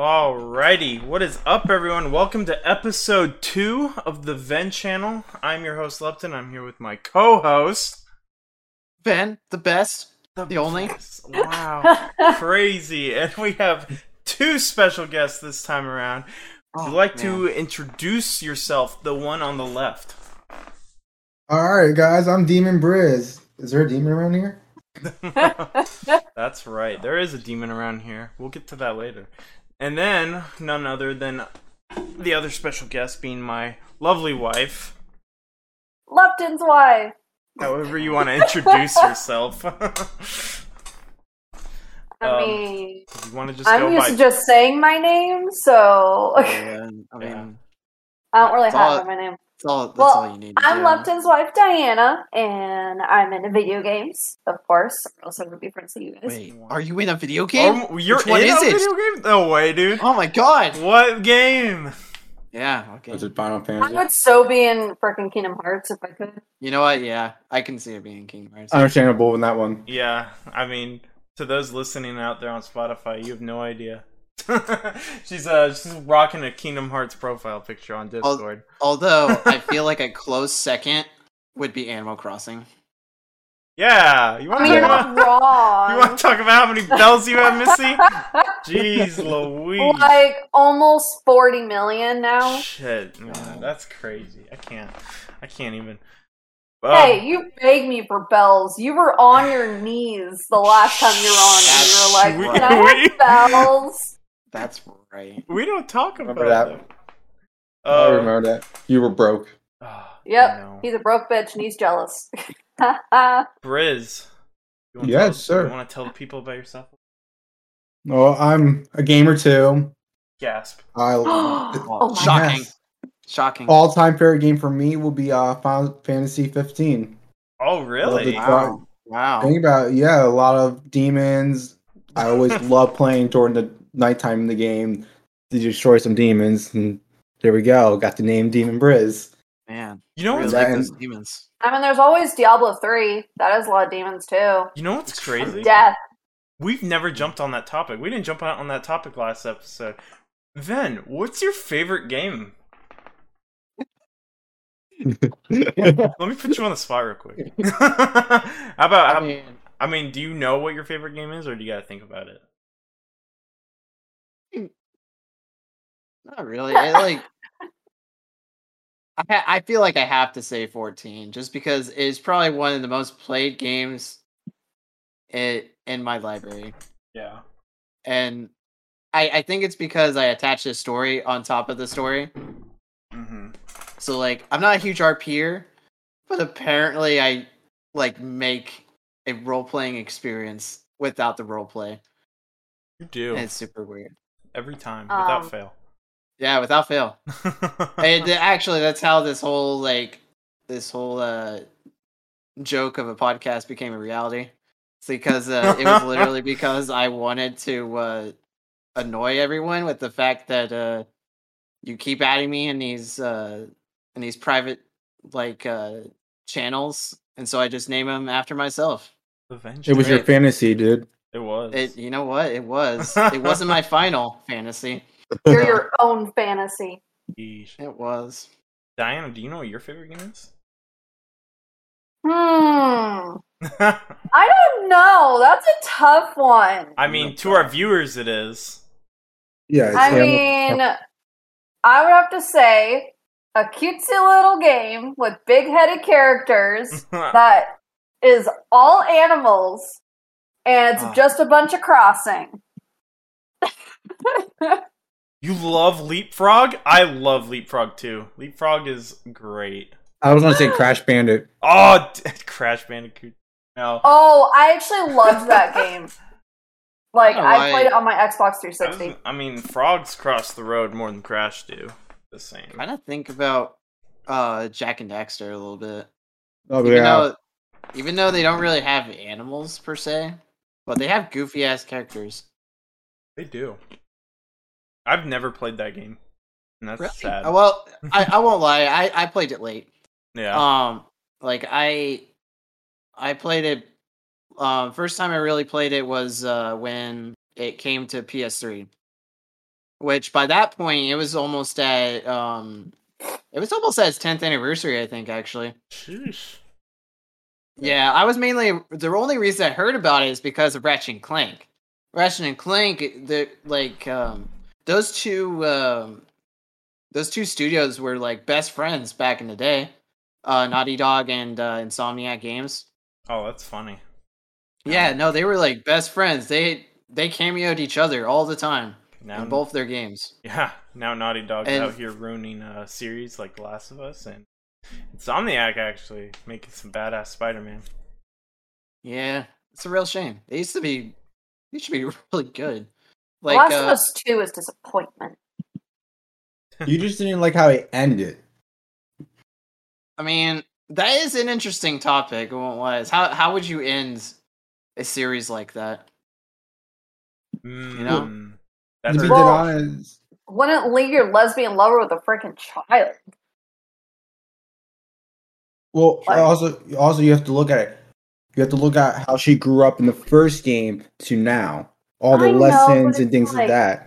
Alrighty, what is up, everyone? Welcome to episode two of the Ven Channel. I'm your host, Lepton. I'm here with my co-host, Ben, the best, the only. Wow, crazy! And we have two special guests this time around. Would you Oh, like man. to introduce yourself? The one on the left. All right, guys, I'm Demon Briz. Is there a demon around here? That's right. There is a demon around here. We'll get to that later. And then none other than the other special guest being my lovely wife. Lupton's wife. However you want to introduce yourself. I Um, mean, you want to just I'm go used by to just saying my name, so Yeah, I mean, Yeah. I don't really have all- my name. That's all. That's Well, all you need. To I'm do. Lupton's wife, Diana, and I'm into video games, of course. Or else I would be friends with you guys. Wait, are you in a video oh, game? Oh, you're Which one in is a it? video game? No way, dude. Oh my god! What game? Yeah. Okay. Is it Final Fantasy? I would so be in freaking Kingdom Hearts if I could. You know what? Yeah, I can see it being Kingdom Hearts. Understandable in that one. Yeah, I mean, to those listening out there on Spotify, you have no idea. she's uh she's rocking a Kingdom Hearts profile picture on Discord. Although I feel like a close second would be Animal Crossing. Yeah, you I want mean, to talk not about you want to talk about how many bells you have, Missy? Jeez, Louise. like almost 40 million now. Shit, man, that's crazy. I can't. I can't even. Hey, Um, you begged me for bells. You were on your knees the last time you were on, and you were like, That's "Can I right. have bells?" That's right. we don't talk about that? them. I Uh, remember that. You were broke. ah, Yep, know. he's a broke bitch and he's jealous. Briz. You Yes, tell, sir. You want to tell the people about yourself? Well, I'm a gamer too. Gasp. I Oh my Shocking. Yes. Shocking. all time favorite game for me will be uh Final Fantasy 15. Oh, really? Wow. Wow. Think about it, yeah, a lot of demons. I always love playing during the nighttime in the game to destroy some demons, and there we go. Got the name Demon Briz. Man. You know really what's that- like those demons. I mean, there's always Diablo 3. That has a lot of demons too. you know what's crazy? Death. We've never jumped on that topic. We didn't jump out on that topic last episode. Then, what's your favorite game? Let me put you on the spot real quick. how about? I how- I mean, do you know what your favorite game is, or do you gotta think about it? Not really. I like. I ha- I feel like I have to say 14 just because it's probably one of the most played games in in my library. Yeah. and I, I think it's because I attached a story on top of the story. Mm-hmm. So like I'm not a huge RPer, but apparently I like make a role playing experience without the role play. You do And it's super weird. Every time without Um, fail. Yeah, without fail. and actually that's how this whole like this whole uh joke of a podcast became a reality. It's because uh, it was literally because I wanted to uh annoy everyone with the fact that uh you keep adding me in these uh in these private like uh channels and so I just name them after myself. Avenged It was your fantasy, dude. It was. It you know what? It was. It wasn't my final fantasy. You're your own fantasy. Yeesh. It was. Diana, do you know what your favorite game is? Hmm. I don't know. That's a tough one. I mean, to our viewers, it is. Yeah, it's I Animal- mean, I would have to say a cutesy little game with big headed characters that is all animals and it's Ah. just a bunch of crossing. you love Leapfrog? I love Leapfrog too. Leapfrog is great. I was gonna say Crash Bandit. Oh, d- Crash Bandicoot. No. Oh, I actually loved that game. Like I I- played it on my Xbox I, was- 360. I mean, frogs cross the road more than Crash do. The same. I kind of think about uh Jak and Daxter a little bit. Oh even yeah. though even though they don't really have animals per se, but they have goofy ass characters. They do. I've never played that game. And that's Really? sad. Uh, Well, I, I won't lie, I, I played it late. yeah. Um like I I played it um first time I really played it was uh when it came to PS3. which by that point it was almost at um, it was almost at its tenth anniversary, I think actually. Sheesh. Yeah, I was mainly the only reason I heard about it is because of Ratchet and Clank. Ratchet and Clank, the like um, those two um, those two studios were like best friends back in the day. Uh, Naughty Dog and uh, Insomniac Games. Oh, that's funny. Yeah, no, they were like best friends. They they cameoed each other all the time Now, in both their games. yeah, now Naughty Dog's And- out here ruining a series like The Last of Us, and Insomniac actually making some badass Spider-Man. Yeah, it's a real shame. They used to be, they should be really good. Like, Last of uh, Us Two is disappointment. You just didn't like how it ended. I mean, that is an interesting topic. It was how how would you end a series like that? Mm, know? To that's be Well- honest, Wouldn't leave your lesbian lover with a freaking child. Well, Like- also, also you have to look at it. You have to look at how she grew up in the first game to now. All the I lessons but and things like- like that.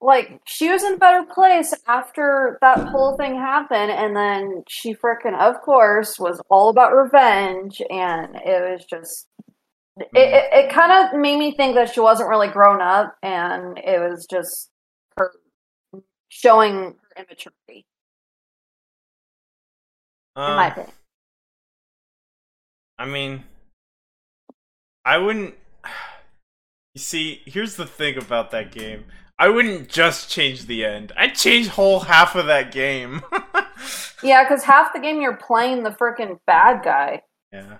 Like she was in a better place after that whole thing happened, and then she freaking, of course, was all about revenge, and it was just. It, it, it kind of made me think that she wasn't really grown up, and it was just her showing her immaturity, in my Um, opinion. I mean, I wouldn't. You see, here's the thing about that game. I wouldn't just change the end. I'd change whole half of that game. Yeah, because half the game you're playing the freaking bad guy. yeah,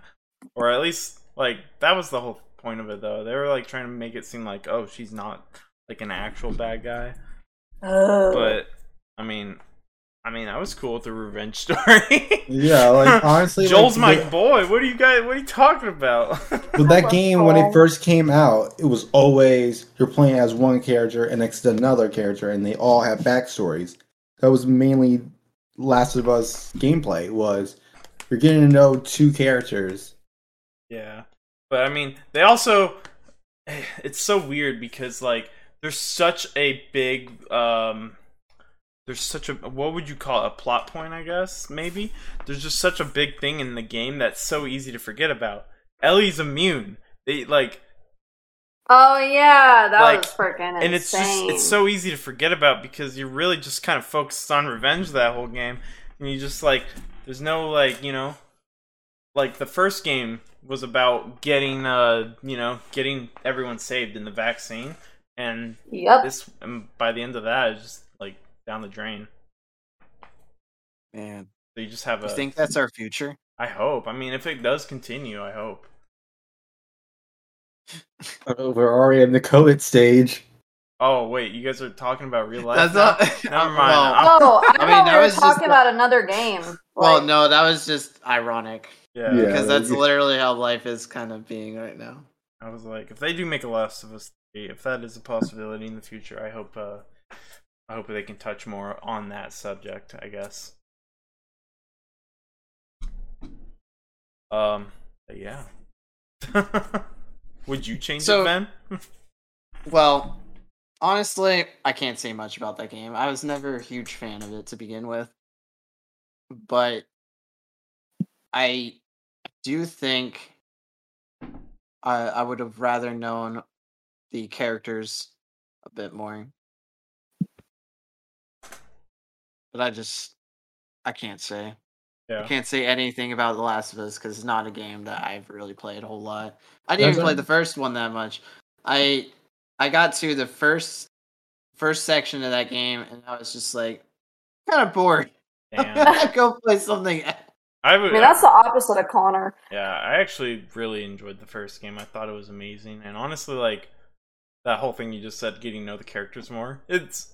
or at least like that was the whole point of it, though. They were like trying to make it seem like, oh, she's not like an actual bad guy. Ugh. But I mean, I mean, I was cool with the revenge story. Yeah, like honestly, Joel's like, my the- boy. What are you guys? What are you talking about? With that love game, when it first came out, it was always you're playing as one character and next to another character, and they all have backstories. That was mainly Last of Us gameplay. Was you're getting to know two characters. Yeah. But I mean, they also it's so weird because like there's such a big um there's such a what would you call it? a plot point, I guess, maybe. There's just such a big thing in the game that's so easy to forget about. Ellie's immune. They like oh yeah, that Like, was freaking insane. and it's just it's so easy to forget about because you're really just kind of focused on revenge that whole game and you just like there's no like you know like the first game was about getting uh you know getting everyone saved in the vaccine and Yep. this and by the end of that it's just down the drain Man, so you just have a think that's our future? i hope i mean if it does continue i hope Uh, We're already in the COVID stage. oh wait you guys are talking about real life That's now? not. Never mind. Well, I'm- Oh, I, I thought mean, we that were was just talking the- about another game. well, Like, no, that was just ironic yeah, Yeah. because that's like- literally how life is kind of being right now. I was like, if they do make a Last of Us three, if that is a possibility in the future, I hope uh I hope they can touch more on that subject, I guess. Um yeah. Would you change So- it, Ben? Well, honestly, I can't say much about that game. I was never a huge fan of it to begin with. But I do think I I would have rather known the characters a bit more. But I just I can't say. I can't say anything about The Last of Us because it's not a game that I've really played a whole lot. I didn't even That's play the first one that much. I I got to the first first section of that game and I was just like kind of bored. Damn. Go play something. else. I I mean, that's the opposite of Connor. Yeah, I actually really enjoyed the first game. I thought it was amazing. And honestly, like that whole thing you just said, getting to know the characters more. It's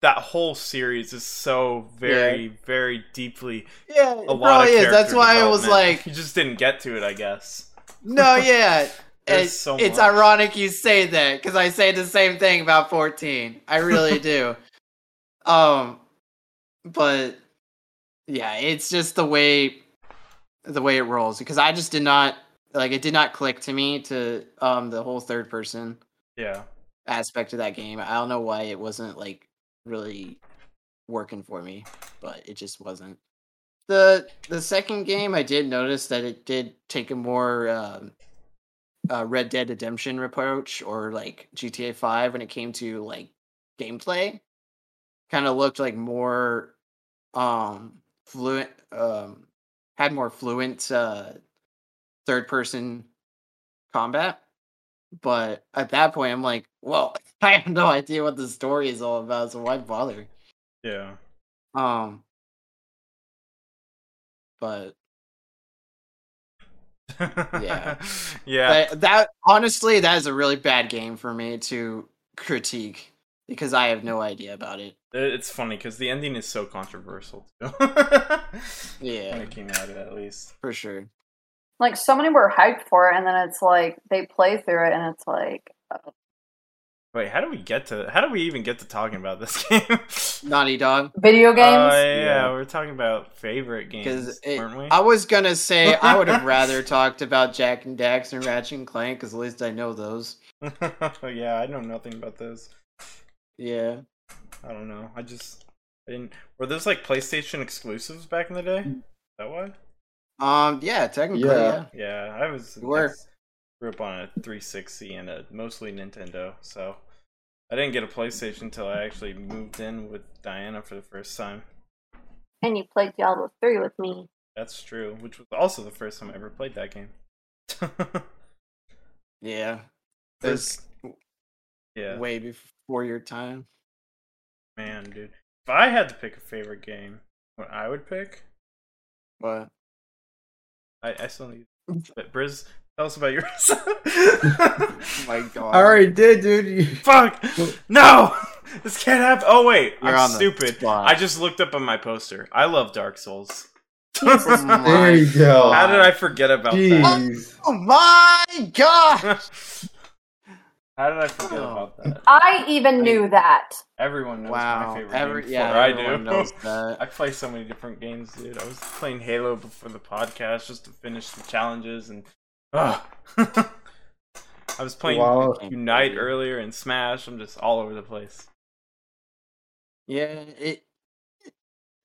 that whole series is so very, very deeply Yeah, a it lot probably of is. That's why I was like, you just didn't get to it, I guess. no, yeah. It- so it's much. ironic you say that because I say the same thing about 14. I really do. Um, but yeah, it's just the way the way it rolls because I just did not like it did not click to me to um the whole third person Yeah. aspect of that game. I don't know why it wasn't like really working for me, but it just wasn't. the The second game, I did notice that it did take a more um, uh, Red Dead Redemption approach, or like GTA Five, when it came to like gameplay. Kind of looked like more um fluent, um, had more fluent uh, third person combat. But at that point, I'm like, well, I have no idea what the story is all about, so why bother? Yeah. Um, but Yeah. yeah. that, that honestly, that is a really bad game for me to critique because I have no idea about it. It- It's funny because the ending is so controversial too. Yeah. When it came out, at least. For sure. Like so many were hyped for it, and then it's like they play through it, and it's like, uh, Wait, how do we get to? How do we even get to talking about this game? Naughty Dog. video Oh games. yeah, Yeah. we're talking about favorite games, Because weren't we? I was gonna say I would have rather talked about Jak and Dax and Ratchet and Clank because at least I know those. yeah, I know nothing about those. Yeah. I don't know. I just I didn't. Were those like PlayStation exclusives back in the day? Is that why? Um. Yeah. Technically. Yeah. Yeah. Yeah, I was. Were. I grew up on a 360 and a mostly Nintendo, so I didn't get a PlayStation until I actually moved in with Diana for the first time. And you played Diablo three with me. That's true, which was also the first time I ever played that game. Yeah. It was yeah, way before your time. man, dude. If I had to pick a favorite game, what I would pick, What? I, I still need. But Briz, tell us about yours. oh my god. I already did, dude. You- Fuck! No! This can't happen. Oh wait, You're I'm stupid. I just looked up on my poster. I love Dark Souls. Oh There you my go. How did I forget about that? Jeez. Oh my god. How did I forget Oh. about that? I even knew that. Everyone knows my favorite Every game yeah, before I everyone do. knows that. I play so many different games, dude. I was playing Halo before the podcast just to finish the challenges and Ugh. I was playing Wow. Unite earlier and Smash. I'm just all over the place. Yeah, it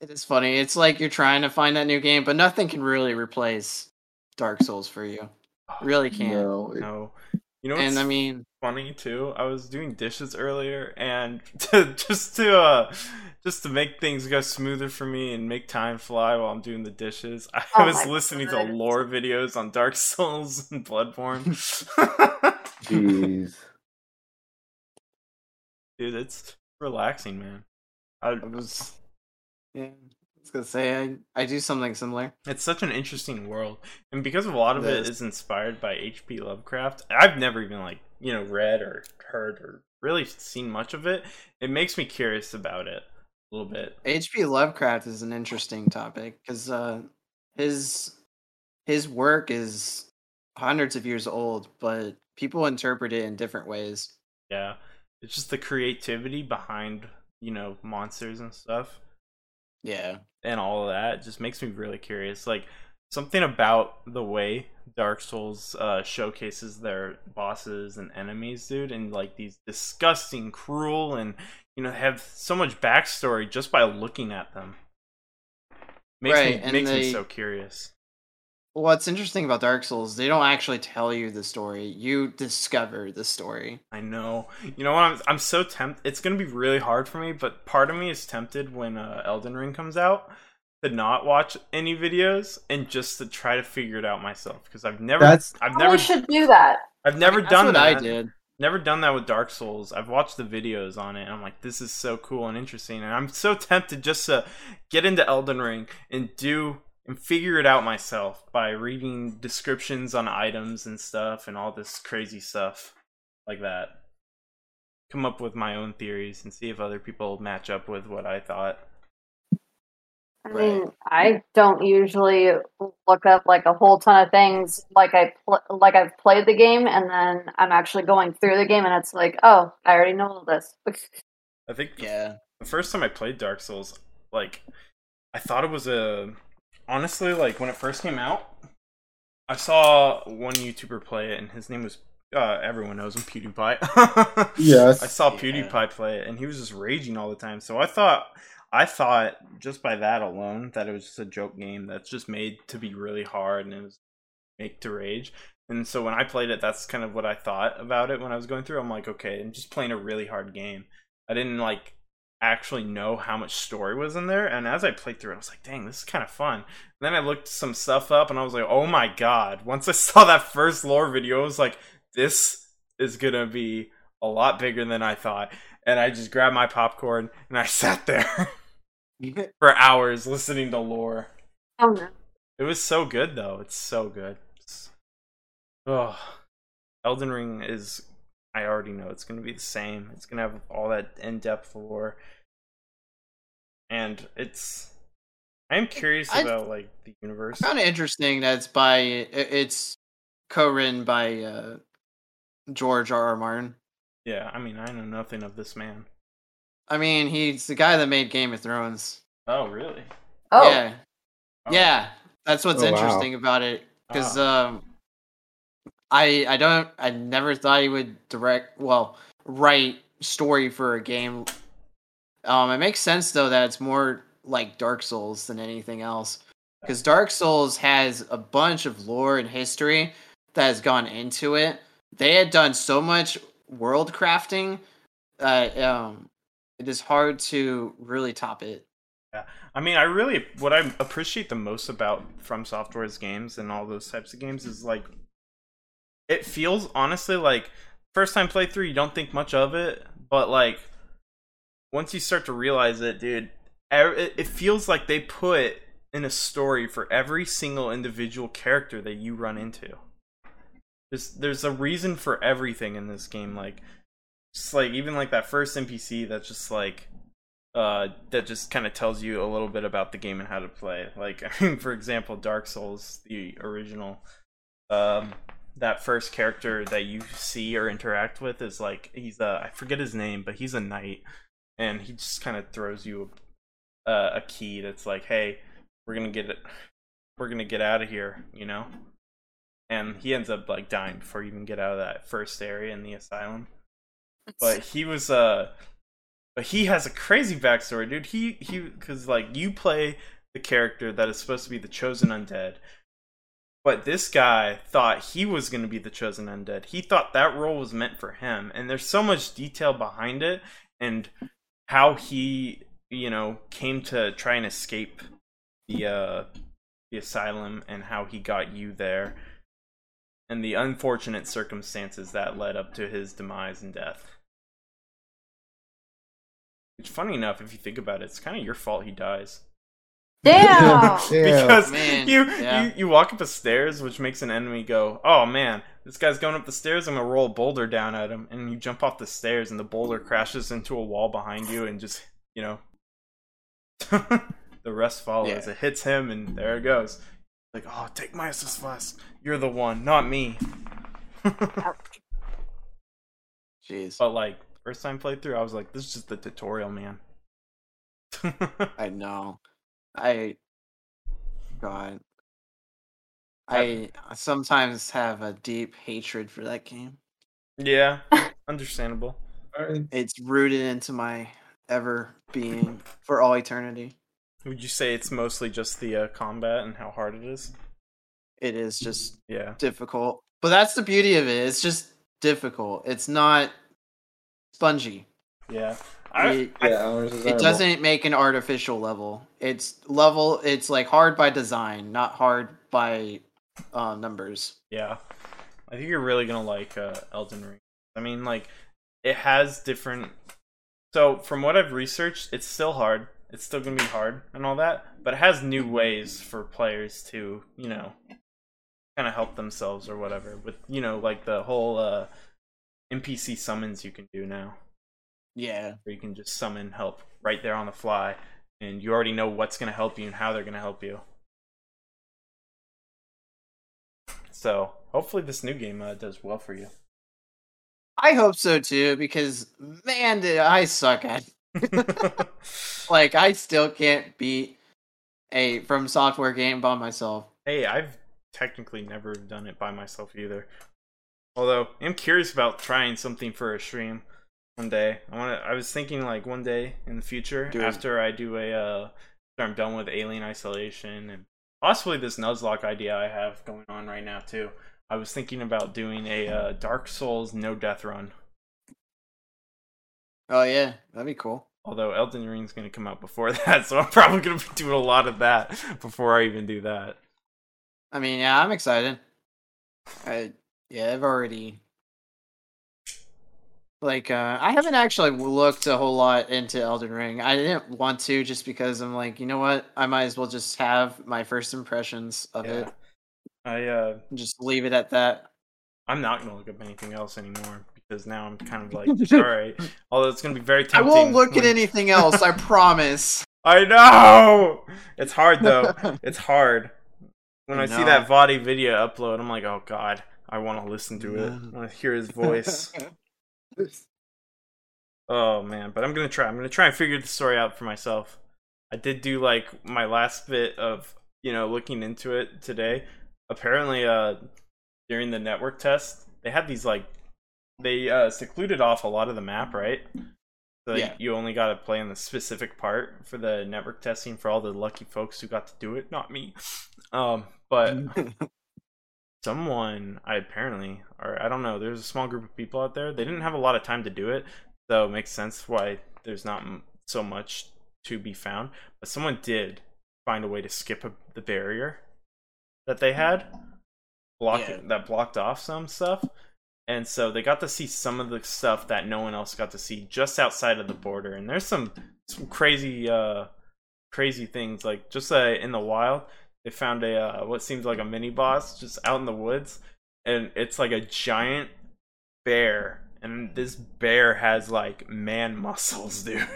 it is funny. It's like you're trying to find that new game, but nothing can really replace Dark Souls for you. Really can't. No. it- No. You know what's And I mean, funny too? I was doing dishes earlier and to, just to uh just to make things go smoother for me and make time fly while I'm doing the dishes, I Oh was listening God. to lore videos on Dark Souls and Bloodborne. Jeez. Dude, it's relaxing, man. I, I was yeah, I was gonna say I I do something similar. It's such an interesting world, and because a lot of It is inspired by H.P. Lovecraft, I've never even like you know read or heard or really seen much of it. It makes me curious about it a little bit. H.P. Lovecraft is an interesting topic because uh, his his work is hundreds of years old, but people interpret it in different ways. Yeah, it's just the creativity behind you know monsters and stuff Yeah, and all of that just makes me really curious. Like something about the way Dark Souls uh, showcases their bosses and enemies, dude, and like these disgusting, cruel, and you know have so much backstory just by looking at them. Makes Right, me makes me so curious. What's interesting about Dark Souls, they don't actually tell you the story; you discover the story. I know. You know what? I'm I'm so tempted. It's gonna be really hard for me, but part of me is tempted when uh, Elden Ring comes out to not watch any videos and just to try to figure it out myself because I've never That's I've Probably never should do that. I've never That's done what that. I did. Never done that with Dark Souls. I've watched the videos on it and I'm like, this is so cool and interesting. And I'm so tempted just to get into Elden Ring and do and figure it out myself by reading descriptions on items and stuff and all this crazy stuff like that. Come up with my own theories and see if other people match up with what I thought. I Right. mean, I don't usually look up like a whole ton of things like I pl- like I've played the game and then I'm actually going through the game and it's like, oh, I already know all this. I think Yeah, the first time I played Dark Souls, like I thought it was a honestly like when it first came out, I saw one YouTuber play it and his name was uh, everyone knows him, PewDiePie. Yes. I saw Yeah. PewDiePie play it, and he was just raging all the time. So I thought, I thought just by that alone that it was just a joke game that's just made to be really hard and it was make to rage. And so when I played it, that's kind of what I thought about it when I was going through. I'm like, okay, I'm just playing a really hard game. I didn't like actually know how much story was in there. And as I played through it, I was like, dang, this is kind of fun. And then I looked some stuff up and I was like, oh my god. Once I saw that first lore video, I was like, this is gonna be a lot bigger than I thought. And I just grabbed my popcorn and I sat there for hours listening to lore. Oh no. It was so good though. It's so good. It's... Oh, Elden Ring is. I already know it's going to be the same. It's going to have all that in-depth lore, and it's. I'm curious I- about like the universe. kind of interesting that it's by it's co-written by uh, George R. R. Martin. Yeah, I mean, I know nothing of this man. I mean, he's the guy that made Game of Thrones. Oh, really? Oh, Yeah, Oh. yeah. That's what's Oh, wow. interesting about it because Ah. um, I I don't I never thought he would direct well write story for a game. Um, it makes sense though that it's more like Dark Souls than anything else because Dark Souls has a bunch of lore and history that has gone into it. They had done so much world crafting that um, it is hard to really top it. Yeah. I mean, I really what I appreciate the most about From Software's games and all those types of games is like it feels honestly like first time playthrough you don't think much of it, but like once you start to realize it, dude, it it feels like they put in a story for every single individual character that you run into. There's there's a reason for everything in this game like just like even like that first NPC that's just like uh, that just kind of tells you a little bit about the game and how to play. Like, I mean, for example, Dark Souls, the original, um, that first character that you see or interact with is like he's a I forget his name, but he's a knight, and he just kind of throws you a, a key that's like, hey, we're gonna get it, we're gonna get out of here, you know. And he ends up like dying before you even get out of that first area in the asylum. But he was uh but he has a crazy backstory, dude. He he because like you play the character that is supposed to be the chosen undead, but this guy thought he was going to be the chosen undead. He thought that role was meant for him, and there's so much detail behind it and how he you know came to try and escape the uh the asylum and how he got you there and the unfortunate circumstances that led up to his demise and death. It's funny enough if you think about it, it's kind of your fault he dies. Damn. Yeah. because man, you, yeah. you you walk up the stairs, which makes an enemy go, "Oh man, this guy's going up the stairs. I'm gonna roll a boulder down at him." And you jump off the stairs, and the boulder crashes into a wall behind you, and just you know, the rest follows. Yeah. It hits him, and there it goes. Like, oh, take my Estus flask. You're the one, not me. Jeez, but like first time playthrough, I was like, this is just the tutorial, man. I know. I God. I sometimes have a deep hatred for that game. yeah, understandable. It's rooted into my ever being for all eternity. Would you say it's mostly just the uh, combat and how hard it is? It is just Yeah. difficult. But that's the beauty of it. It's just difficult. It's not spongy. Yeah. I, It, Yeah, it doesn't make an artificial level. It's level it's like hard by design, not hard by uh, numbers. yeah. I think you're really gonna like uh, Elden Ring. I mean, like, it has different. So from what I've researched, it's still hard. It's still gonna be hard and all that, but it has new ways for players to, you know, kind of help themselves or whatever. With you know, like the whole uh, NPC summons you can do now. Yeah. where you can just summon help right there on the fly, and you already know what's going to help you and how they're going to help you. So hopefully this new game uh, does well for you. I hope so too, because man, did I suck at it. like I still can't beat a from software game by myself. hey, I've technically never done it by myself either. Although I'm curious about trying something for a stream one day. I want to. I was thinking like one day in the future it. after I do a uh, after I'm done with Alien Isolation and possibly this Nuzlocke idea I have going on right now too. I was thinking about doing a uh, Dark Souls no death run. Oh yeah, that'd be cool. Although Elden Ring's going to come out before that, so I'm probably going to be doing a lot of that before I even do that. I mean, yeah, I'm excited. I yeah, I've already like uh I haven't actually looked a whole lot into Elden Ring. I didn't want to just because I'm like, you know what? I might as well just have my first impressions of it I uh, just leave it at that. I'm not going to look up anything else anymore because now I'm kind of like, all right. Although it's going to be very tempting. I won't look at anything else, I promise. I know. It's hard though. It's hard. When I, I see that Vaati video upload, I'm like, oh god, I want to listen to it. I want to hear his voice. oh man, but I'm gonna try. I'm gonna try and figure the story out for myself. I did do like my last bit of you know looking into it today. Apparently, uh, during the network test, they had these like they uh secluded off a lot of the map, right? So Yeah. you only got to play in the specific part for the network testing for all the lucky folks who got to do it, not me. Um, but someone I apparently or I don't know, there's a small group of people out there. They didn't have a lot of time to do it, so it makes sense why there's not m- so much to be found. But someone did find a way to skip a, the barrier that they had, block Yeah. that blocked off some stuff. And so they got to see some of the stuff that no one else got to see just outside of the border. And there's some some crazy uh crazy things like just uh, in the wild they found a uh, what seems like a mini boss just out in the woods and it's like a giant bear and this bear has like man muscles dude.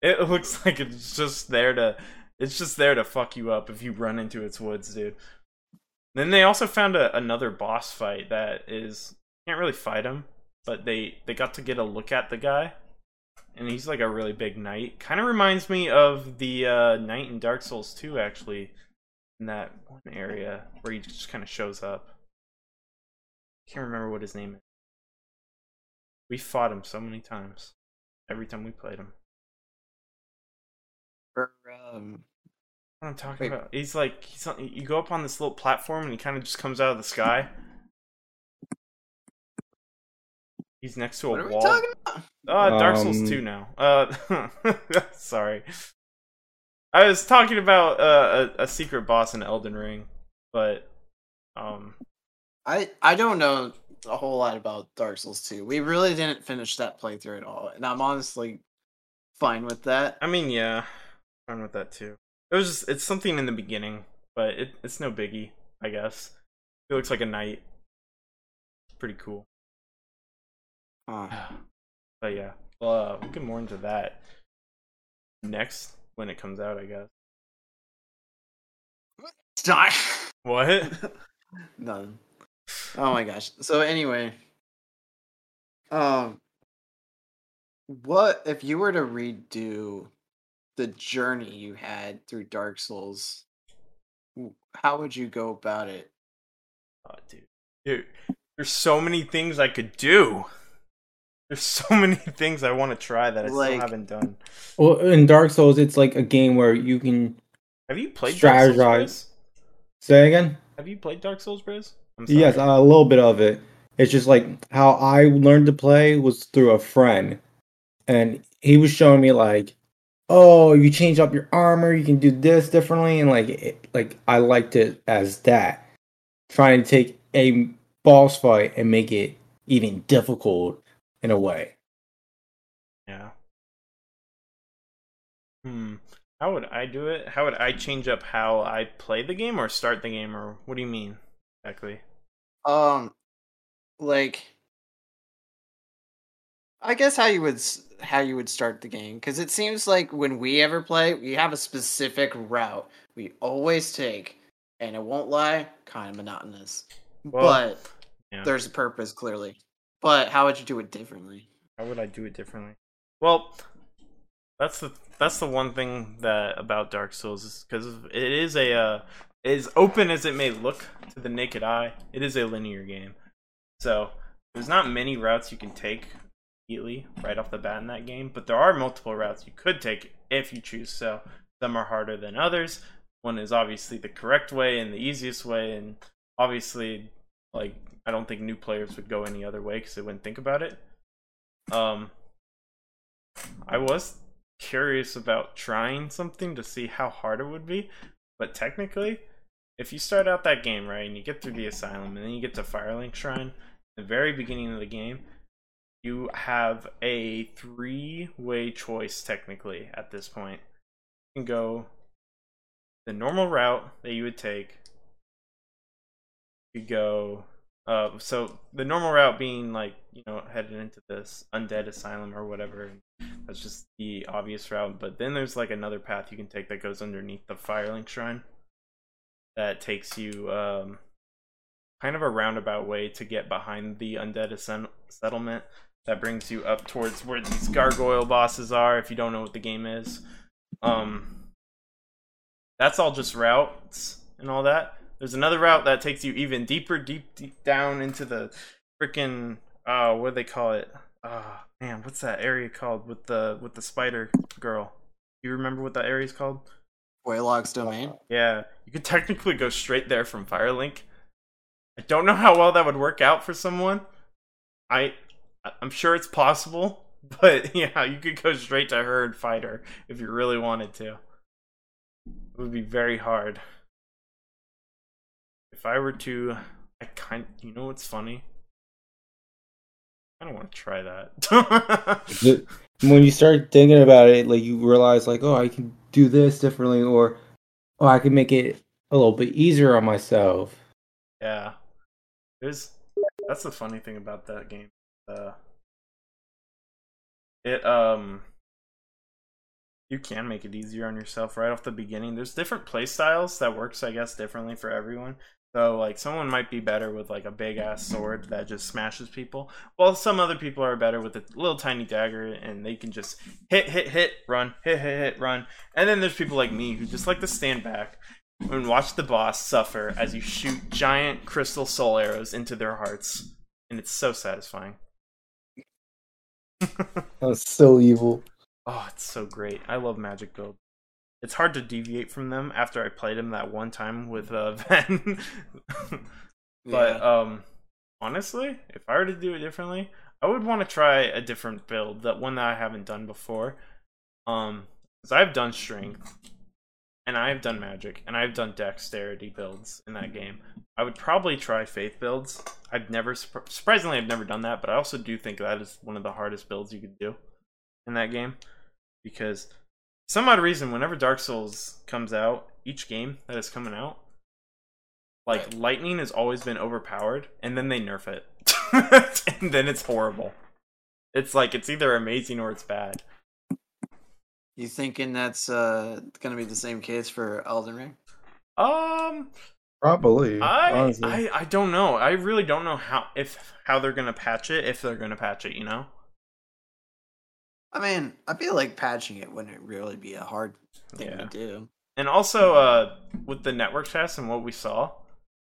It looks like it's just there to it's just there to fuck you up if you run into its woods dude. Then they also found a, another boss fight that is can't really fight him but they they got to get a look at the guy and he's like a really big knight. Kind of reminds me of the uh, knight in Dark Souls 2, actually, in that one area where he just kind of shows up. Can't remember what his name is. We fought him so many times. Every time we played him. Or, um, What I'm talking Wait. about? He's like he's on, you go up on this little platform and he kind of just comes out of the sky. He's next to a what are we wall. talking about? Uh, Dark Souls Um, 2 now. Uh, sorry. I was talking about uh, a, a secret boss in Elden Ring, but um, I I don't know a whole lot about Dark Souls 2. We really didn't finish that playthrough at all, and I'm honestly fine with that. I mean, yeah, fine with that too. It was just, it's something in the beginning, but it, it's no biggie, I guess. He looks like a knight. Pretty cool. Huh. But yeah, well, uh, we'll get more into that next when it comes out, I guess. Stop. What? None. Oh my gosh. So anyway, um, what if you were to redo the journey you had through Dark Souls? How would you go about it? Oh, dude. Dude, there's so many things I could do. There's so many things I want to try that I Like- still haven't done. Well, in Dark Souls, it's like a game where you can Have you played Dark Souls, Strategize. Say again. Have you played Dark Souls, Briz? Yes, sorry. a little bit of it. It's just like how I learned to play was through a friend, and he was showing me like, oh, you change up your armor, you can do this differently, and like, it, like I liked it as that, trying to take a boss fight and make it even difficult in a way. Yeah. Hmm. How would I do it? How would I change up how I play the game or start the game or what do you mean exactly? Um, like, I guess how you would how you would start the game because it seems like when we ever play, we have a specific route we always take, and it won't lie, kind of monotonous. Well, but yeah. there's a purpose clearly. But how would you do it differently? How would I do it differently? Well, that's the that's the one thing that about Dark Souls is because it is a uh, as open as it may look to the naked eye. It is a linear game, So there's not many routes you can take immediately right off the bat in that game, but there are multiple routes you could take if you choose so. Some are harder than others. One is obviously the correct way and the easiest way, and obviously, like I don't think new players would go any other way because they wouldn't think about it. Um, I was curious about trying something to see how hard it would be, but technically, if you start out that game right and you get through the asylum and then you get to Firelink Shrine, the very beginning of the game, you have a three-way choice technically at this point. You can go the normal route that you would take. You go uh, so the normal route being like you know headed into this undead asylum or whatever. That's just the obvious route. But then there's like another path you can take that goes underneath the Firelink Shrine. That takes you um, kind of a roundabout way to get behind the undead ascent- settlement. That brings you up towards where these gargoyle bosses are. If you don't know what the game is, um, that's all just routes and all that. There's another route that takes you even deeper, deep, deep down into the freaking uh, what do they call it? Uh, man, what's that area called with the with the spider girl? You remember what that area is called? Waylog's domain. Yeah, you could technically go straight there from Firelink. I don't know how well that would work out for someone. I I'm sure it's possible, but yeah, you could go straight to her and fight her if you really wanted to. It would be very hard. If I were to, I kind, you know what's funny? I don't want to try that. when you start thinking about it, like you realize, like, oh, I can do this differently, or oh, I can make it a little bit easier on myself. Yeah, there's that's the funny thing about that game. Uh, it um, you can make it easier on yourself right off the beginning. There's different play styles that works, I guess, differently for everyone. So like someone might be better with like a big ass sword that just smashes people, while some other people are better with a little tiny dagger and they can just hit, hit, hit, run, hit, hit, hit, run. And then there's people like me who just like to stand back and watch the boss suffer as you shoot giant crystal soul arrows into their hearts, and it's so satisfying. That's so evil. Oh, it's so great. I love magic build it's hard to deviate from them after I played him that one time with uh, Ven. but yeah. um, honestly, if I were to do it differently, I would want to try a different build, that one that I haven't done before. Um, because I've done strength, and I've done magic, and I've done dexterity builds in that game. I would probably try faith builds. I've never, surprisingly, I've never done that, but I also do think that is one of the hardest builds you could do in that game because some odd reason, whenever Dark Souls comes out, each game that is coming out, like right. lightning has always been overpowered, and then they nerf it, and then it's horrible. It's like it's either amazing or it's bad. You thinking that's uh gonna be the same case for Elden Ring? Um, probably. I I I don't know. I really don't know how if how they're gonna patch it if they're gonna patch it. You know. I mean, I feel like patching it wouldn't really be a hard thing yeah. to do. And also, uh, with the network test and what we saw,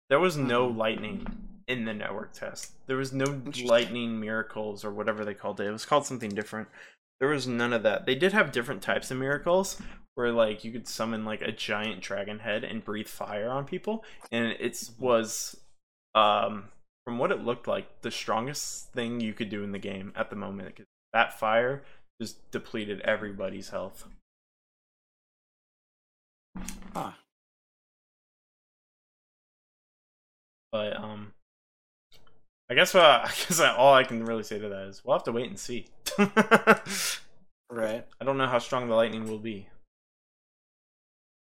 there was no mm-hmm. lightning in the network test. There was no lightning miracles or whatever they called it. It was called something different. There was none of that. They did have different types of miracles where like you could summon like a giant dragon head and breathe fire on people, and it was um from what it looked like the strongest thing you could do in the game at the moment. That fire just depleted everybody's health. Huh. But um, I guess what I guess all I can really say to that is we'll have to wait and see. right. I don't know how strong the lightning will be.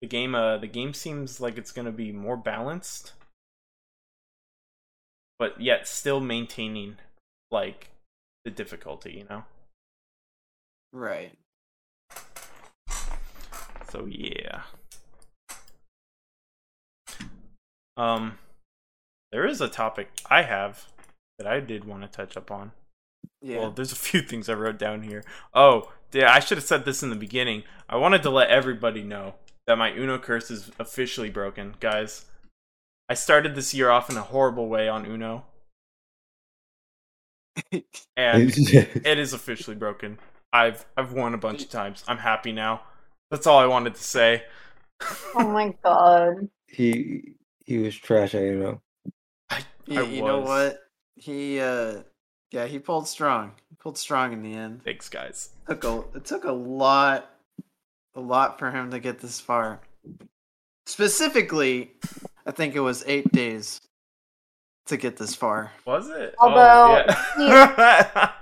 The game, uh, the game seems like it's going to be more balanced, but yet still maintaining like the difficulty. You know. Right. So yeah. Um there is a topic I have that I did want to touch up on. Yeah. Well, there's a few things I wrote down here. Oh, yeah, I should have said this in the beginning. I wanted to let everybody know that my Uno curse is officially broken, guys. I started this year off in a horrible way on Uno. and it is officially broken. I've I've won a bunch of times. I'm happy now. That's all I wanted to say. Oh my god. he he was trash. I know. You, I you know what? He uh yeah, he pulled strong. He pulled strong in the end. Thanks, guys. It Took a it took a lot a lot for him to get this far. Specifically, I think it was 8 days to get this far. Was it? Oh, Although, oh, yeah.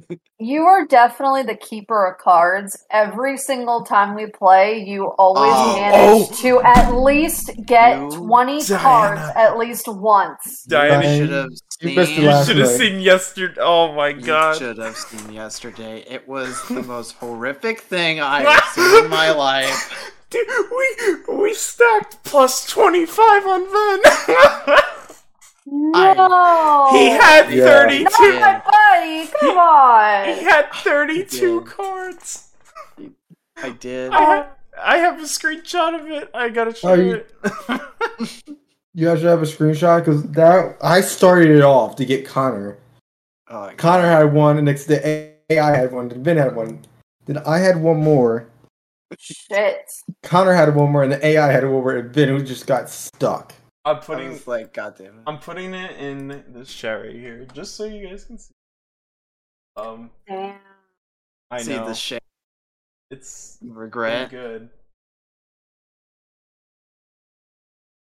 You are definitely the keeper of cards. Every single time we play, you always Oh. manage Oh. to at least get You- 20 Diana. cards at least once. Diana, Diana, should have you you should have seen yesterday. Oh my You god. should have seen yesterday. It was the most horrific thing I've seen in my life. Dude, we we stacked plus twenty five on Ven. No. he had Yeah. thirty Not my buddy. Come He on. He had thirty two Yeah. cards. I did. I have, I have a screenshot of it. I gotta show Oh, you- it. You guys should have a screenshot because that I started it off to get Connor. Oh, Connor had one, and next the AI had one, then Ben had one. Then I had one more. Shit. Connor had one more, and the AI had one more, and Ben who just got stuck. I'm I putting was like, God damn it. I'm putting it in this chat right here, just so you guys can see. Um, Damn. I See know the shame, it's regret. good.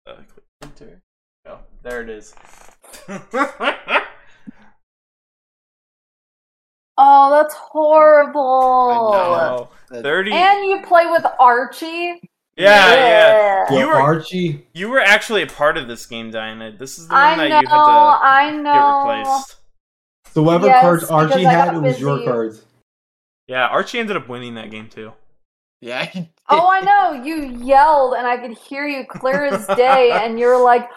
Uh, click enter. Oh, there it is. Oh, that's horrible. no, That- thirty. And you play with Archie. Yeah, yeah. Well, You were- Archie. You were actually a part of this game, Diana. This is the I one that know. you had to I get know. replaced. So whatever Yes, cards Archie had, it was your cards. Yeah, Archie ended up winning that game too. Yeah. Oh, I know. You yelled, and I could hear you clear as day, and you're like,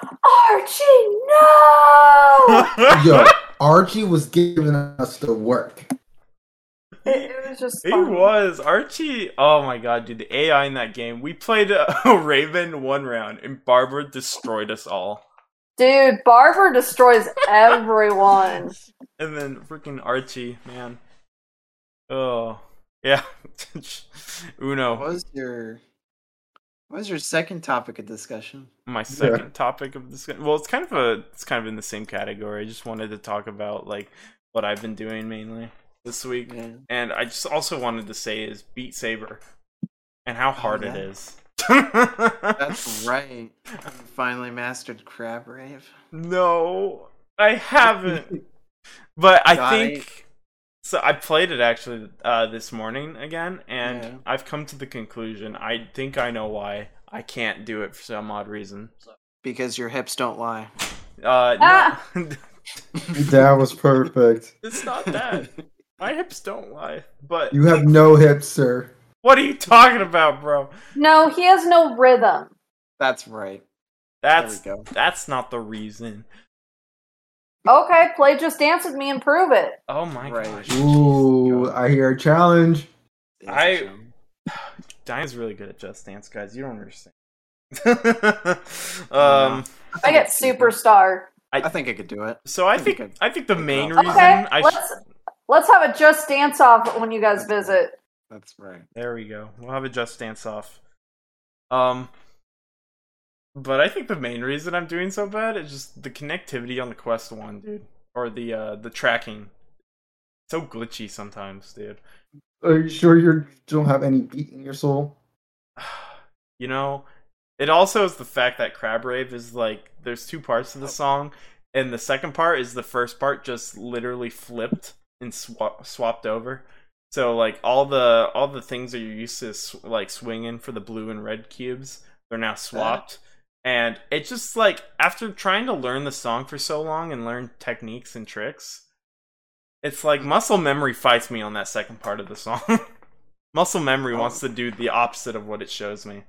Archie, no! Yo, Archie was giving us the work. It, it was just He was Archie. Oh my god, dude! The AI in that game. We played a, Raven one round, and Barbara destroyed us all. Dude, Barber destroys everyone. And then freaking Archie, man. Oh yeah, Uno. What was your What was your second topic of discussion? My second topic of discussion. Well, it's kind of a. It's kind of in the same category. I just wanted to talk about like what I've been doing mainly this week, Yeah. and I just also wanted to say is Beat Saber, and how hard it yeah. is. That's right. You finally mastered Crab Rave. No, I haven't. but I Got think so. I played it actually uh, this morning again, and Yeah. I've come to the conclusion. I think I know why I can't do it for some odd reason. Because your hips don't lie. Uh, Ah! no, That was perfect. it's not that. My hips don't lie. But You have no hips, sir. what are you talking about, bro? No, he has no rhythm. That's right. That's there we go. that's not the reason. Okay, play Just Dance with me and prove it. Oh my Right. gosh. Ooh, I hear a challenge. It's I- a shame. Diane's really good at Just Dance, guys. You don't understand. um. I get superstar. I think I could do it. So I I think think I think the main Okay, reason Okay, I sh- let's let's have a Just Dance off when you guys visit. That's right. there we go. We'll have a Just Dance off. Um. But I think the main reason I'm doing so bad is just the connectivity on the Quest One, dude, or the uh the tracking. So glitchy sometimes, dude. Are you sure you don't have any beat in your soul? you know it also is the fact that crab rave is like there's two parts to the song and the second part is the first part just literally flipped and swa- swapped over. So like all the all the things that you're used to sw- like swinging for the blue and red cubes they're now uh-huh. swapped. And it's just like after trying to learn the song for so long and learn techniques and tricks it's like muscle memory fights me on that second part of the song. Muscle memory Oh. wants to do the opposite of what it shows me.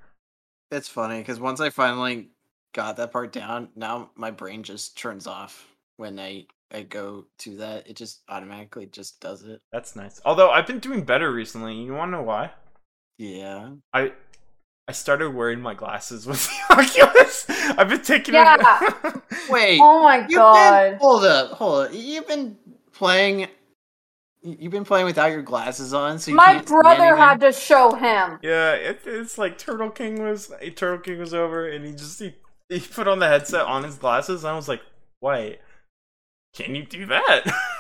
It's funny because once I finally got that part down, now my brain just turns off when I I go to that. It just automatically just does it. That's nice. Although I've been doing better recently. You want to know why? Yeah. I I started wearing my glasses with the Oculus. I've been taking Yeah. it. Wait. Oh my You've been god. hold up, hold up. You've been playing. You've been playing without your glasses on, so you My can't brother anything? had to show him. Yeah, it, it's like Turtle King was Turtle King was over, and he just he, he put on the headset on his glasses, and I was like, "Wait, can you do that?"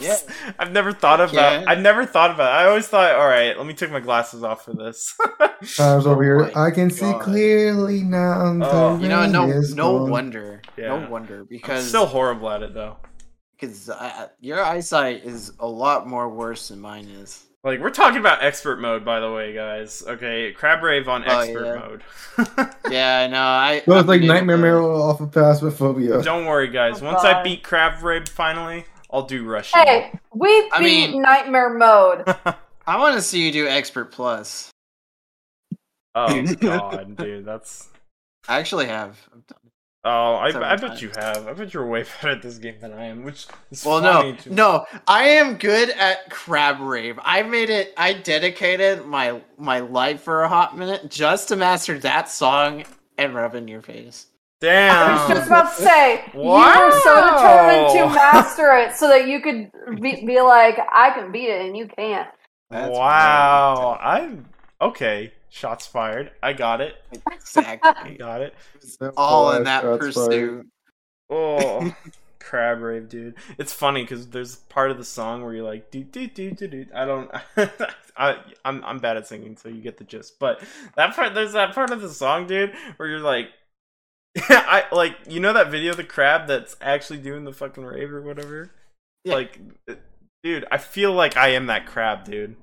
Yeah. I've never thought about. can. I've never thought about. It. I always thought, "All right, let me take my glasses off for this." I was over Oh here. I can see clearly now. the Oh. You know, no, no gone. wonder, Yeah. no wonder, I'm because still horrible at it though. because your eyesight is a lot more worse than mine is. Like we're talking about expert mode, by the way, guys. Okay, Crab Rave on Oh, expert yeah. mode. Yeah, I know. I So it's like Nightmare to- Mirror off of Phasmophobia. Don't worry, guys. Oh, Once I beat Crab Rave finally, I'll do Rush. Hey, we beat I mean- Nightmare Mode. I want to see you do Expert Plus. oh god, dude, that's. I actually have. I've done it. Oh, I, I, bet you have. I bet you're way better at this game than I am, which is Well, funny no, to- no. I am good at Crab Rave. I made it. I dedicated my my life for a hot minute just to master that song and rub in your face. Damn. I was just about to say you were so determined to master it so that you could be, be like, I can beat it and you can't. That's wow. I'm okay. Shots fired. I got it. Exactly. got it. All in that Shots fired. pursuit. Oh, crab rave, dude. It's funny because there's part of the song where you're like, do do do do do. I don't. I I'm I'm bad at singing, so you get the gist. But that part, there's that part of the song, dude, where you're like. I like you know that video of the crab that's actually doing the fucking rave or whatever. Yeah. Like, dude, I feel like I am that crab, dude.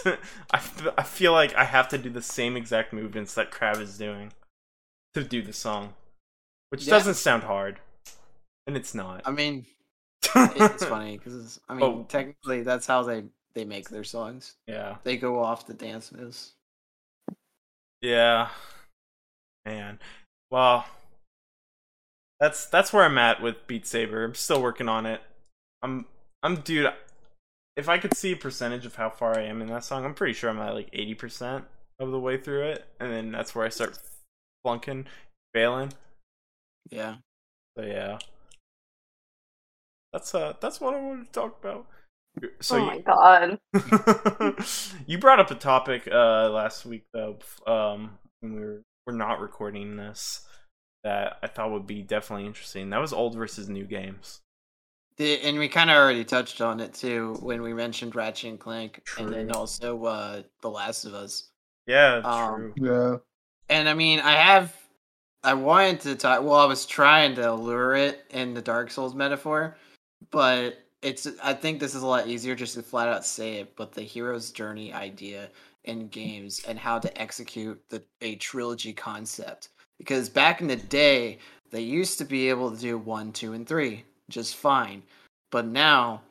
I, I feel like I have to do the same exact movements that crab is doing to do the song, which Yeah. doesn't sound hard, and it's not. I mean, it's funny because I mean, Oh. technically, that's how they they make their songs. Yeah, They go off the dance moves. yeah, man. Well, that's that's where I'm at with Beat Saber. I'm still working on it. I'm I'm dude. If I could see a percentage of how far I am in that song, I'm pretty sure I'm at like 80% of the way through it, and then that's where I start flunking, failing. Yeah. So yeah, that's uh that's what I wanted to talk about. So oh you, my god. you brought up a topic uh last week though um when we were we're not recording this that I thought would be definitely interesting. That was old versus new games. The, and we kind of already touched on it too when we mentioned Ratchet and Clank, and then also uh, The Last of Us. Yeah, Um, true. Yeah. And I mean, I have, I wanted to talk. Well, I was trying to lure it in the Dark Souls metaphor, but it's. I think this is a lot easier just to flat out say it. But the hero's journey idea in games and how to execute the a trilogy concept, because back in the day they used to be able to do one, two, and three just fine, but now.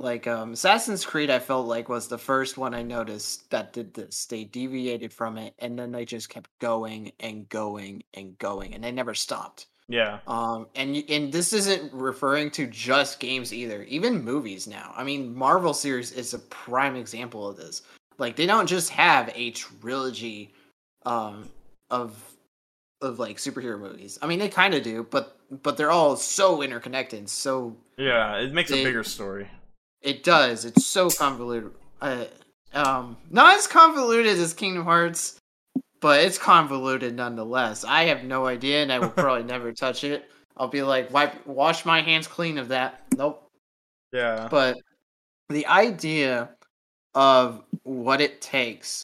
Like um, Assassin's Creed, I felt like was the first one I noticed that did this. They deviated from it, and then they just kept going and going and going, and they never stopped. Yeah, Um, and and this isn't referring to just games either, even movies now. I mean, Marvel series is a prime example of this. Like they don't just have a trilogy, um, of of like superhero movies. I mean, they kind of do, but but they're all so interconnected, so yeah. It makes a bigger story. it does. It's so convoluted. Uh, um, not as convoluted as Kingdom Hearts, but it's convoluted nonetheless. I have no idea, and I will probably never touch it. I'll be like, wipe, wash my hands clean of that. Nope. Yeah, But the idea of what it takes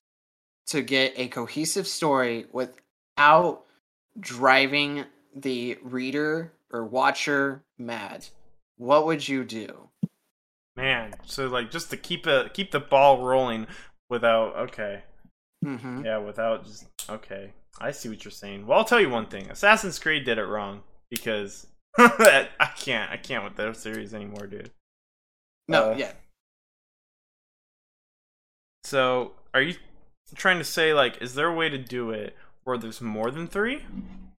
to get a cohesive story without driving the reader or watcher mad, what would you do? man. So like just to keep a keep the ball rolling without okay. Mm-hmm. Yeah, without just okay. I see what you're saying. Well, I'll tell you one thing. Assassin's Creed did it wrong because I can't. I can't with their series anymore, dude. No, Uh, yeah. So, are you trying to say like, is there a way to do it where there's more than three?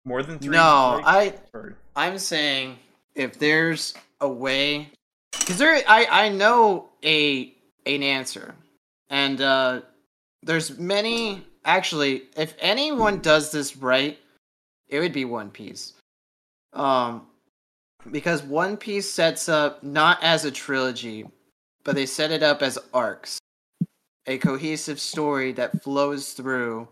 More than three? No, I or- I'm saying if there's a way, because there, I I know a an answer, and uh there's many. Actually, if anyone does this right, it would be One Piece. Um, because One Piece sets up not as a trilogy, but they set it up as arcs, a cohesive story that flows through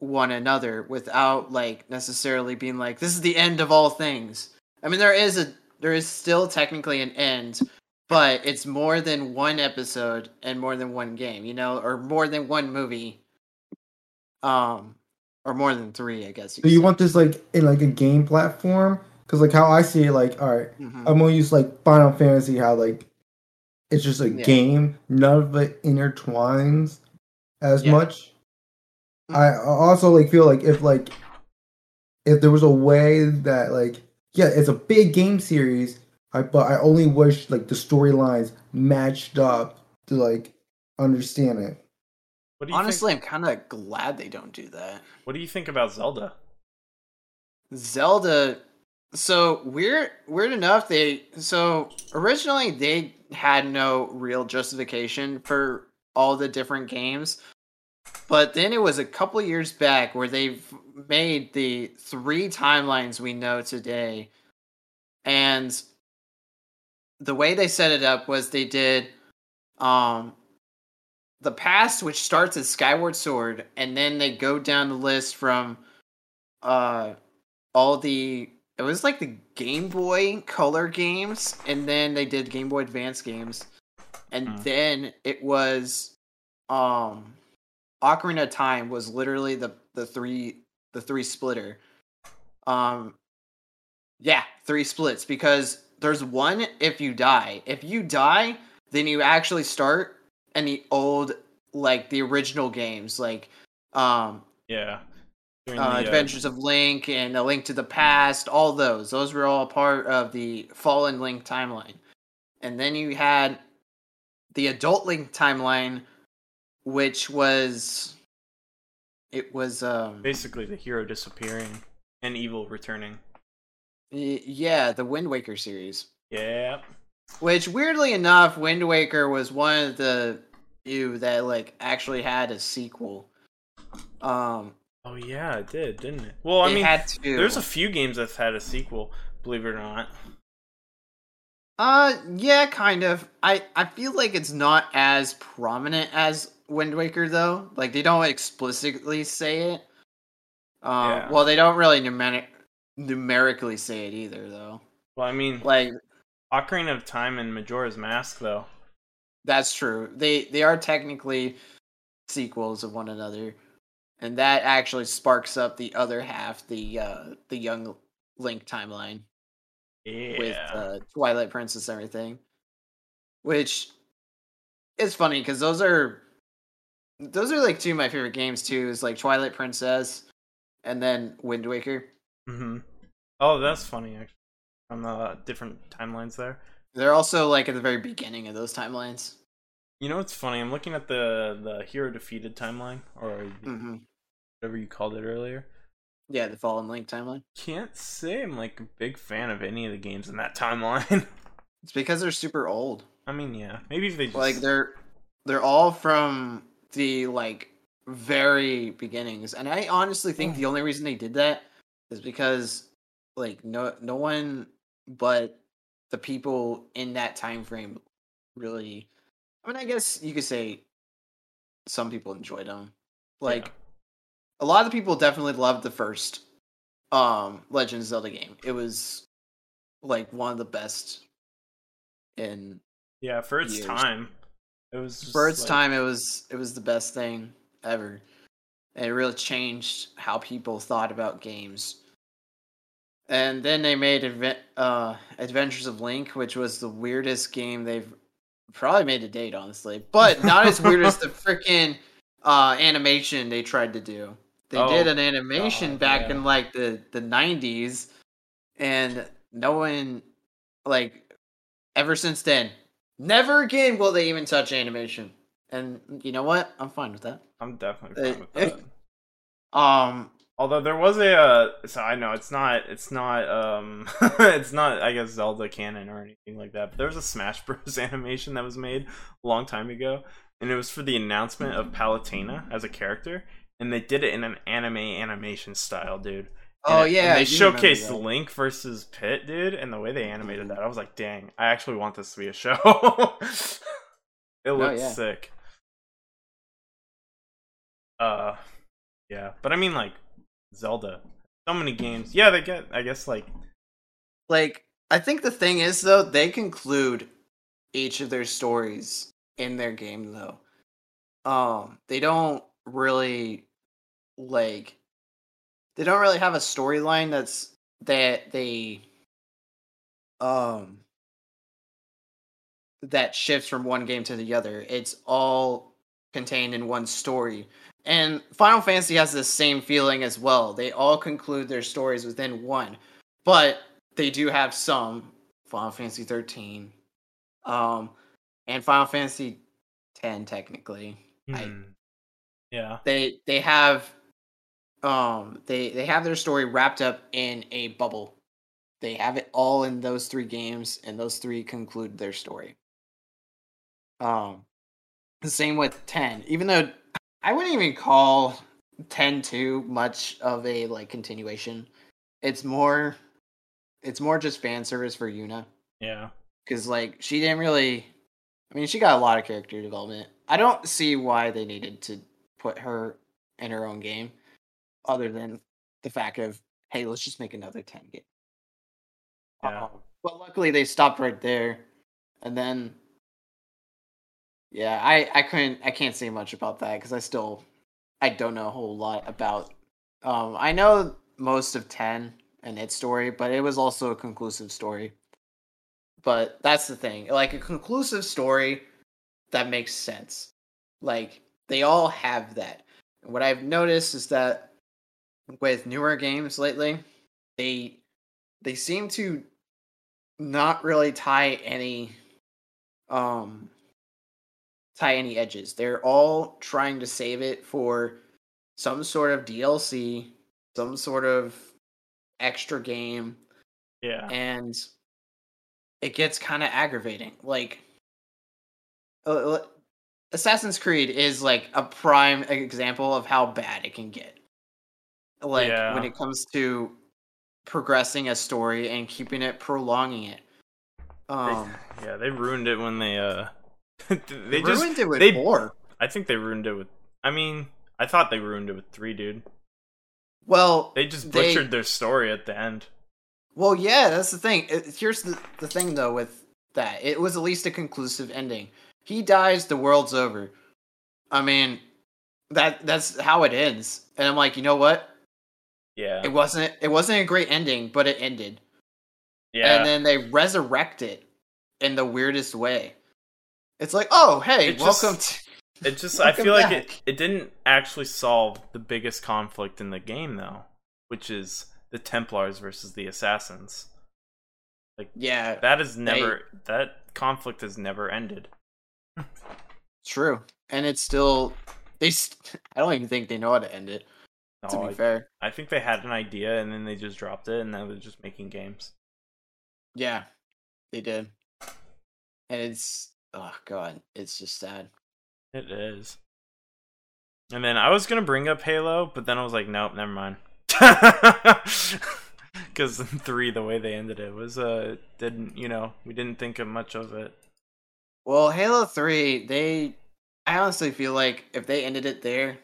one another without like necessarily being like this is the end of all things. I mean, there is a there is still technically an end, but it's more than one episode and more than one game, you know, or more than one movie. Um, or more than three, I guess. So you say. want this like in like a game platform? Because like how I see it, like all right, Mhm. I'm gonna use like Final Fantasy, how like it's just a Yeah. game, none of it intertwines as Yeah. much. I I also like feel like if like if there was a way that like yeah, it's a big game series, I but I only wish like the storylines matched up to like understand it. What do you Honestly, think? I'm kind of glad they don't do that. What do you think about Zelda? Zelda. So weird, weird enough. They so originally they had no real justification for all the different games, but then it was a couple years back where they've made the three timelines we know today, and the way they set it up was they did, um, the past which starts as Skyward Sword, and then they go down the list from, uh all the it was like the Game Boy Color games, and then they did Game Boy Advance games, and Hmm. then it was um Ocarina of Time was literally the the three the three splitter. Um yeah, three splits because there's one if you die. If you die, then you actually start in the old like the original games like um Yeah. Uh, the, uh, Adventures of Link and A Link to the Past, all those. Those were all part of the Fallen Link timeline. And then you had the Adult Link timeline, which was it was um basically the hero disappearing and evil returning. y- yeah, the Wind Waker series. Yeah. Which weirdly enough, Wind Waker was one of the few that like actually had a sequel. Um Oh yeah, it did, didn't it? Well, I it mean, there's a few games that's had a sequel, believe it or not. Uh, yeah, kind of. I I feel like it's not as prominent as Wind Waker though. Like they don't explicitly say it. Um, Yeah. well, they don't really numeric numerically say it either though. Well, I mean, Like Ocarina of Time and Majora's Mask, though. that's true. They they are technically sequels of one another, and that actually sparks up the other half, the uh the young Link timeline. Yeah. with uh, Twilight Princess and everything, which is funny because those are those are like two of my favorite games too. Is like Twilight Princess and then Wind Waker. hmm Oh, that's funny, actually. On the different timelines there. They're also like at the very beginning of those timelines. You know what's funny? I'm looking at the the hero defeated timeline, or hmm whatever you called it earlier. Yeah, the Fallen Link timeline. Can't say I'm like a big fan of any of the games in that timeline. It's because they're super old. I mean, yeah, maybe if they just Like they're they're all from the like very beginnings, and I honestly think the only reason they did that is because like no no one but the people in that time frame really. I mean, I guess you could say some people enjoyed them. Like Yeah. a lot of the people definitely loved the first um Legend of Zelda game. It was like one of the best in yeah for its years. time. It was for like- time it was it was the best thing ever. And it really changed how people thought about games. And then they made uh, adventures of link which was the weirdest game they've probably made to date honestly but not as weird as the freaking uh, animation they tried to do. They Oh, did an animation God, back yeah. in like the the 90s and no one like ever since then never again will they even touch animation and you know what i'm fine with that I'm definitely fine with that. um Although there was a, uh, so I know it's not, it's not, um, it's not, I guess Zelda canon or anything like that. But there was a Smash Bros. animation that was made a long time ago, and it was for the announcement of Palutena as a character, and they did it in an anime animation style, dude. Oh And- yeah, and they showcased. Link versus Pit, dude, and the way they animated that, I was like, dang, I actually want this to be a show. it looks yeah. sick. Uh, yeah, but I mean, like Zelda, so many games. Yeah, they get, I guess, like Like, I think the thing is though, they conclude each of their stories in their game though. Um, they don't really like they don't really have a storyline that's that they um that shifts from one game to the other. It's all contained in one story. And Final Fantasy has the same feeling as well. They all conclude their stories within one. But they do have some Final Fantasy 13 um and Final Fantasy 10 technically. I- hmm. yeah, They they have um they they have their story wrapped up in a bubble. They have it all in those three games and those three conclude their story. Um the same with 10. Even though I wouldn't even call 10 too much of a like continuation. It's more it's more just fan service for Yuna yeah, because like she didn't really i mean she got a lot of character development i don't see why they needed to put her in her own game other than the fact of hey let's just make another 10 game. Yeah. Um, but luckily they stopped right there and then yeah i i couldn't i can't say much about that because i still i don't know a whole lot about um i know most of 10 and its story but it was also a conclusive story. But that's the thing like a conclusive story that makes sense. Like they all have that. And what i've noticed is that with newer games lately they they seem to not really tie any um tie any edges they're all trying to save it for some sort of dlc some sort of extra game yeah, and it gets kind of aggravating. Like, uh, uh, Assassin's Creed is like a prime example of how bad it can get. Like Yeah. when it comes to progressing a story and keeping it, prolonging it. Um, yeah. They ruined it when they uh, they, they just. ruined it with they- four. I think they ruined it with. I mean, I thought they ruined it with three, dude. Well, They just They- butchered their story at the end. Well, yeah, that's the thing. It- here's the the thing though with that. It was at least a conclusive ending. He dies, the world's over. I mean, that that's how it ends. And I'm like, you know what? Yeah, It wasn't it wasn't a great ending, but it ended. yeah. And then they resurrect it in the weirdest way. It's like, oh, hey, It just- welcome to It just I feel like it, it didn't actually solve the biggest conflict in the game though, which is the Templars versus the Assassins. Like Yeah, That is never that conflict has never ended. true. And it's still they st- I don't even think they know how to end it, to be I, fair. I think they had an idea and then they just dropped it and now they're just making games. Yeah, they did. And it's oh god, it's just sad. It is. And then I was gonna bring up Halo, but then I was like, nope, never mind. Because three, the way they ended it was uh didn't you know we didn't think of much of it. Well, Halo 3, they I honestly feel like if they ended it there,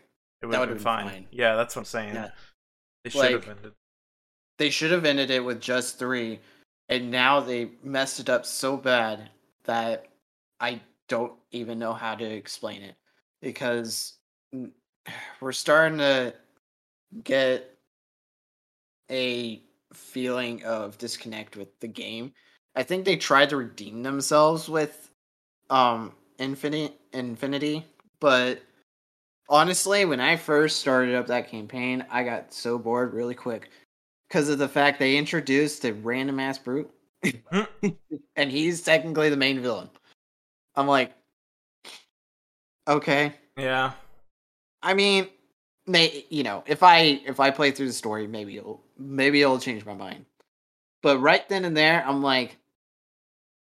It would That have would've been been fine. fine. Yeah, that's what I'm saying. Yeah. They should have ended. they should have ended it with just 3. And now they messed it up so bad that I don't even know how to explain it because we're starting to get a feeling of disconnect with the game. I think they tried to redeem themselves with um Infinity Infinity, but honestly, when I first started up that campaign, I got so bored really quick because of the fact they introduced a random ass brute, and he's technically the main villain. I'm like, okay. Yeah. I mean, may you know, if I if I play through the story, maybe it'll maybe it'll change my mind. But right then and there, I'm like,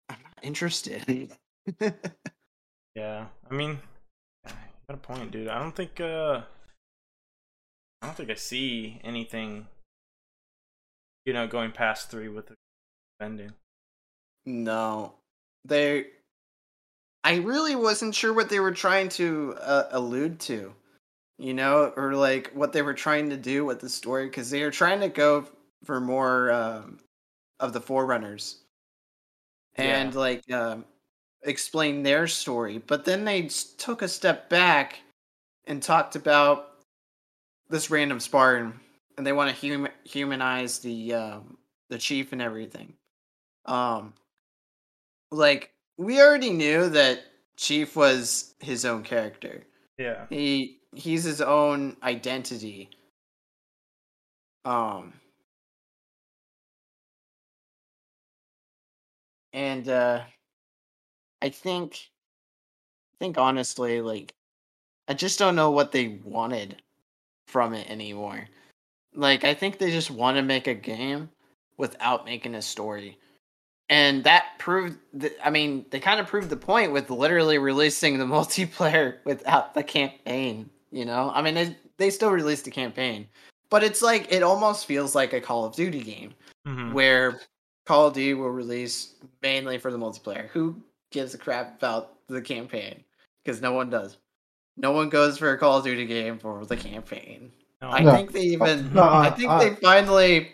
I'm not interested. Yeah. I mean, got a point, dude. I don't think uh I don't think I see anything you know, going past three with the ending. No, they. I really wasn't sure what they were trying to uh, allude to, you know, or like what they were trying to do with the story because they were trying to go for more um, of the forerunners and Yeah. like um, explain their story, but then they took a step back and talked about this random Spartan, and they want to hum- humanize the um, the chief and everything. Um, like we already knew that Chief was his own character. Yeah. He he's his own identity. Um and uh I think I think honestly like I just don't know what they wanted from it anymore. Like I think they just want to make a game without making a story. And that proved I mean, they kind of proved the point with literally releasing the multiplayer without the campaign, you know? I mean, they they still released the campaign, but it's like it almost feels like a Call of Duty game Mhm. where Call of Duty will release mainly for the multiplayer. Who gives a crap about the campaign? Because no one does. No one goes for a Call of Duty game for the campaign. No, I No. think they even. No, I I- think I- they finally.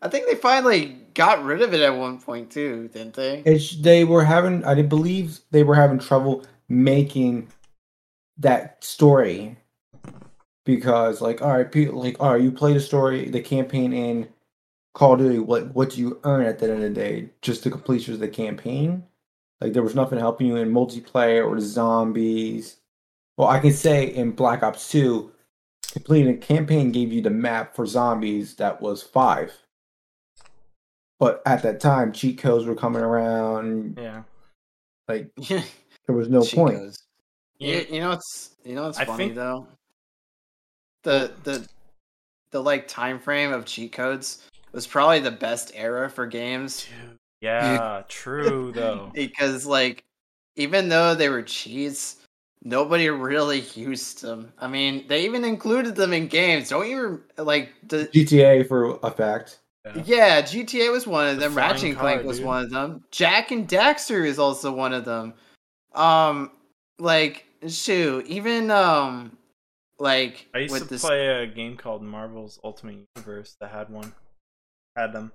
I think they finally got rid of it at one point too, didn't they? It's they were having. I believe they were having trouble making that story because, like, all right, people, like, all right, you play the story, the campaign in Call of Duty. What what do you earn at the end of the day? Just the completion of the campaign. Like there was nothing helping you in multiplayer or the zombies. Well, I can say in Black Ops Two, completing a campaign gave you the map for zombies that was five. But at that time, cheat codes were coming around. Yeah. Like there was no She point. goes. Yeah. You, you know what's you know what's I funny think- though. The the the like time frame of cheat codes was probably the best era for games Dude. Yeah, true though. because like even though they were cheats, nobody really used them. I mean, they even included them in games. Don't you like the GTA for a fact. Yeah. Yeah, GTA was one of them. flying Ratchet and Clank car, was dude. one of them. Jak and Daxter is also one of them. Um, like shoot, even um, like I used with to this. play a game called Marvel's Ultimate Universe that had one. Had them.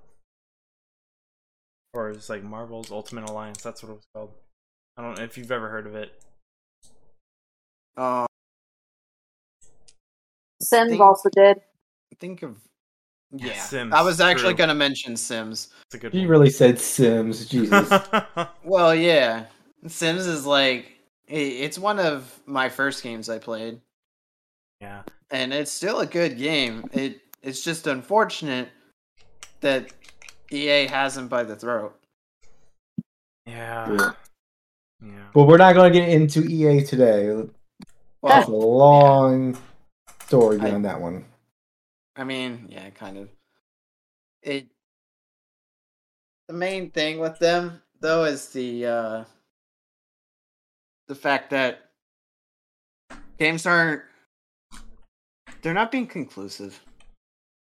Or it's like Marvel's Ultimate Alliance, that's what it was called. I don't know if you've ever heard of it. Um, Sims Think- also did. think of Yeah, yeah. Sims, I was actually gonna mention Sims. It's a good He one. really said Sims. Jesus. Well, yeah, Sims is like it's one of my first games I played, yeah. and it's still a good game. It it's just unfortunate that EA has him by the throat. Yeah. Yeah. Yeah. but we're not going to get into EA today. That's a Well, long story I- behind that one. I mean, yeah, kind of. It. The main thing with them, though, is the uh, the fact that games aren't. They're not being conclusive.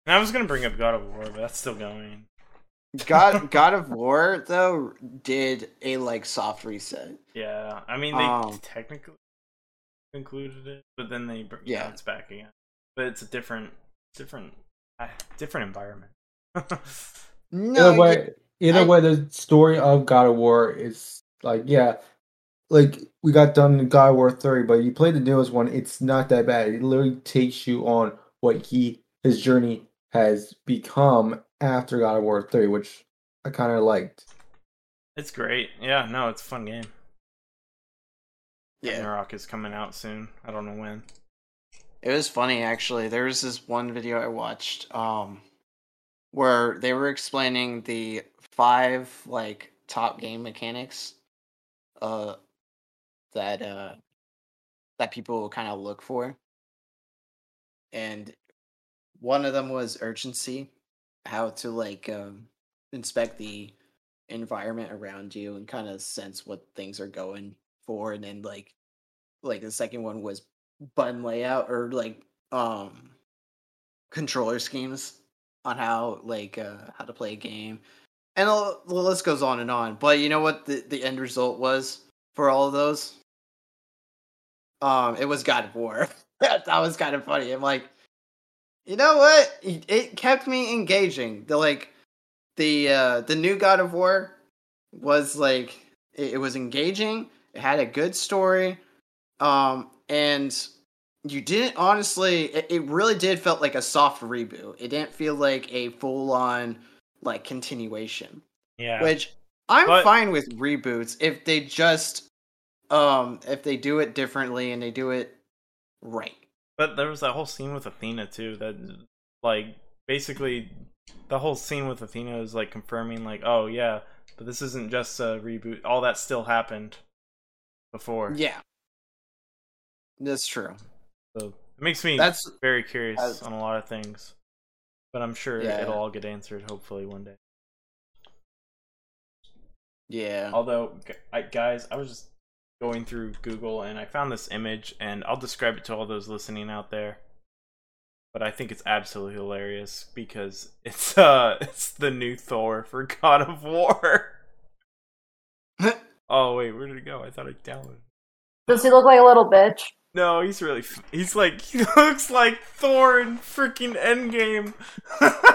And I was gonna bring up God of War, but that's still going. God God of War though did a like soft reset. Yeah. I mean they Um, technically concluded it, but then they br- Yeah. bounce back again. But it's a different different uh, different environment. No, either way, either I- way, the story of God of War is like, yeah, like we got done in God of War three, but you play the newest one, it's not that bad. It literally takes you on what he his journey has become after God of War three, which I kind of liked. it's great. Yeah, no, it's a fun game. yeah, Ragnarok is coming out soon. I don't know when. It was funny actually. There was this one video I watched um where they were explaining the five like top game mechanics uh that uh that people kind of look for. And one of them was urgency, how to like um inspect the environment around you and kind of sense what things are going for and then like like the second one was button layout or like um controller schemes on how like uh, how to play a game, and the list goes on and on. But you know what the the end result was for all of those? Um, it was God of War. that was kind of funny. I'm like, you know what? It kept me engaging. The like the uh the new God of War was like it, it was engaging. It had a good story. Um and you didn't honestly it, it really did felt like a soft reboot. It didn't feel like a full on like continuation. Yeah. Which I'm But- fine with reboots if they just um if they do it differently and they do it right. But there was that whole scene with Athena too. That like basically the whole scene with Athena is like confirming like, oh yeah, but this isn't just a reboot. All that still happened before. Yeah. That's true. So it makes me That's very curious that's- on a lot of things. But I'm sure Yeah. it'll all get answered hopefully one day. yeah. Although, I, guys, I was just going through Google and I found this image, and I'll describe it to all those listening out there. But I think it's absolutely hilarious because it's uh it's the new Thor for God of War. oh wait, where did it go? I thought I downloaded. it. Does he look like a little bitch? No, he's really he's like he looks like Thor in freaking Endgame.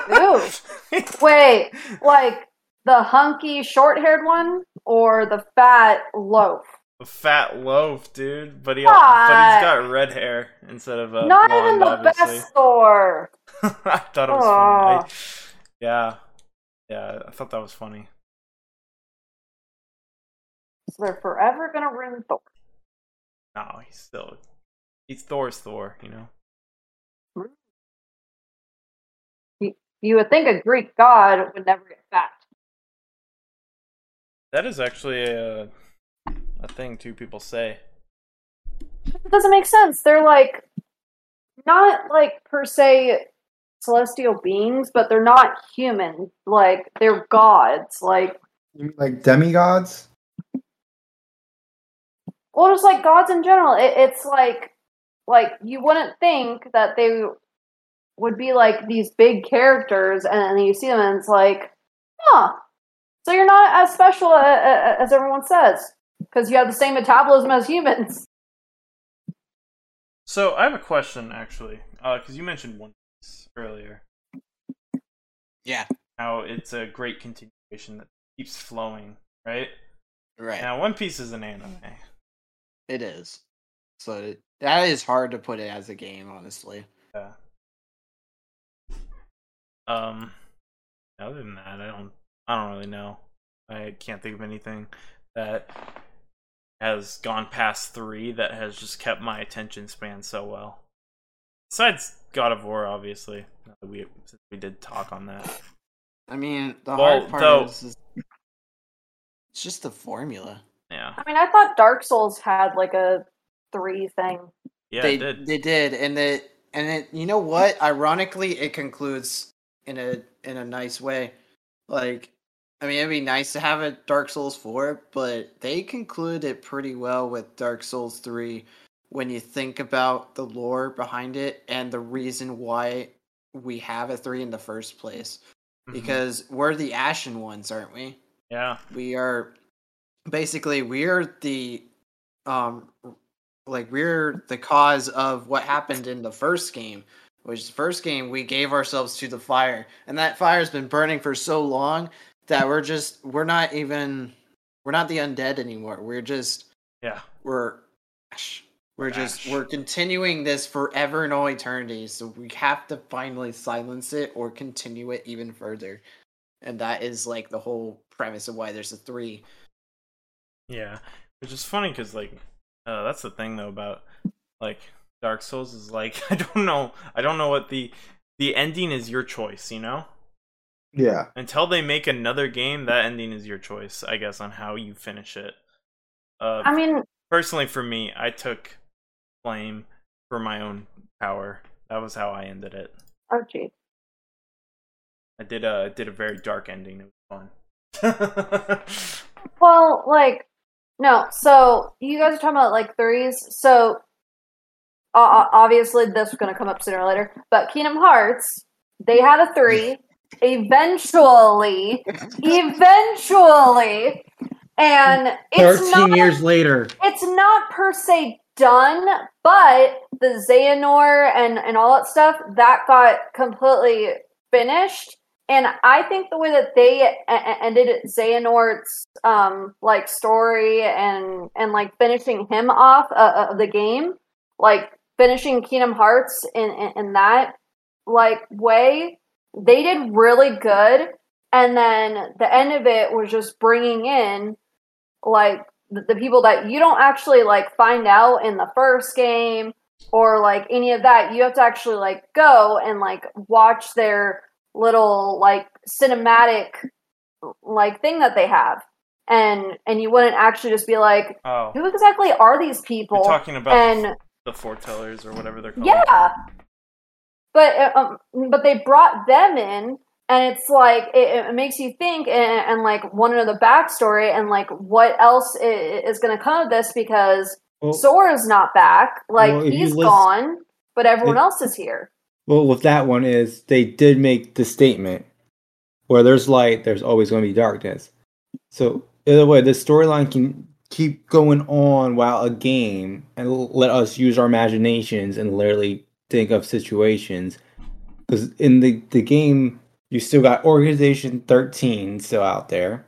Ew. Wait, like the hunky short haired one or the fat loaf? A fat loaf, dude. But he but he's got red hair instead of uh, Not blonde, even the obviously. best Thor. I thought it was funny. I- yeah, yeah, I thought that was funny. So they're forever gonna ruin Thor. No, he's still he's Thor's Thor, you know. You would think a Greek god would never get fat. That is actually a a thing two people say. It doesn't make sense. They're like not like per se celestial beings, but they're not human. Like they're gods. Like You mean like demigods? well, just like gods in general. It, it's like like you wouldn't think that they would be like these big characters, and then you see them, and it's like, huh. So you're not as special as everyone says because you have the same metabolism as humans. So I have a question actually, because you mentioned One Piece earlier, Yeah. how it's a great continuation that keeps flowing, right? Right. Now One Piece is an anime. It is. So it, that is hard to put it as a game, honestly. Yeah. Um. Other than that, I don't. I don't really know. I can't think of anything that has gone past three that has just kept my attention span so well. Besides God of War, obviously. We since we did talk on that. I mean, the Well, hard part though- is, is it's just the formula. Yeah. I mean, I thought Dark Souls had like a three thing. Yeah, they it did. they did, and it and it. You know what? Ironically, it concludes in a in a nice way. Like, I mean, it'd be nice to have a Dark Souls four, but they conclude it pretty well with Dark Souls three. When you think about the lore behind it and the reason why we have a three in the first place, Mhm. because we're the Ashen ones, aren't we? yeah. we are basically we're the um like we're the cause of what happened in the first game which the first game we gave ourselves to the fire and that fire's been burning for so long that we're just we're not even we're not the undead anymore. We're just Yeah. we're we're just we're continuing this forever and all eternity. So we have to finally silence it or continue it even further. And that is like the whole premise of why there's a three. Yeah, which is funny because like uh, that's the thing though about like Dark Souls is like I don't know I don't know what the the ending is your choice you know Yeah. until they make another game that ending is your choice I guess on how you finish it. Uh, I mean, personally for me I took flame for my own power. That was how I ended it. oh gee. I did a did a very dark ending. It was fun. Well, like, no. So you guys are talking about like threes. So uh, uh, obviously this is going to come up sooner or later. But Kingdom Hearts they had a three. Eventually, eventually, and it's Thirteen not years later. it's not per se done, but the Xehanort and and all that stuff that got completely finished. And I think the way that they e- ended Xehanort's um like story and and like finishing him off uh, of the game, like finishing Kingdom Hearts in, in in that like way, they did really good. And then the end of it was just bringing in like the, the people that you don't actually like find out in the first game or like any of that. You have to actually like go and like watch their little like cinematic like thing that they have. And and you wouldn't actually just be like Oh, who exactly are these people? you're talking about and the foretellers or whatever they're called. yeah but uh, um, but they brought them in and it's like it, it makes you think and, and like want to know the backstory and like what else is going to come of this because Well, Sora's not back like Well, he's list- gone but everyone If- else is here well, with that one is they did make the statement where there's light, there's always going to be darkness. So either way, the storyline can keep going on while a game and let us use our imaginations and literally think of situations. Because in the the game, you still got Organization Thirteen still out there.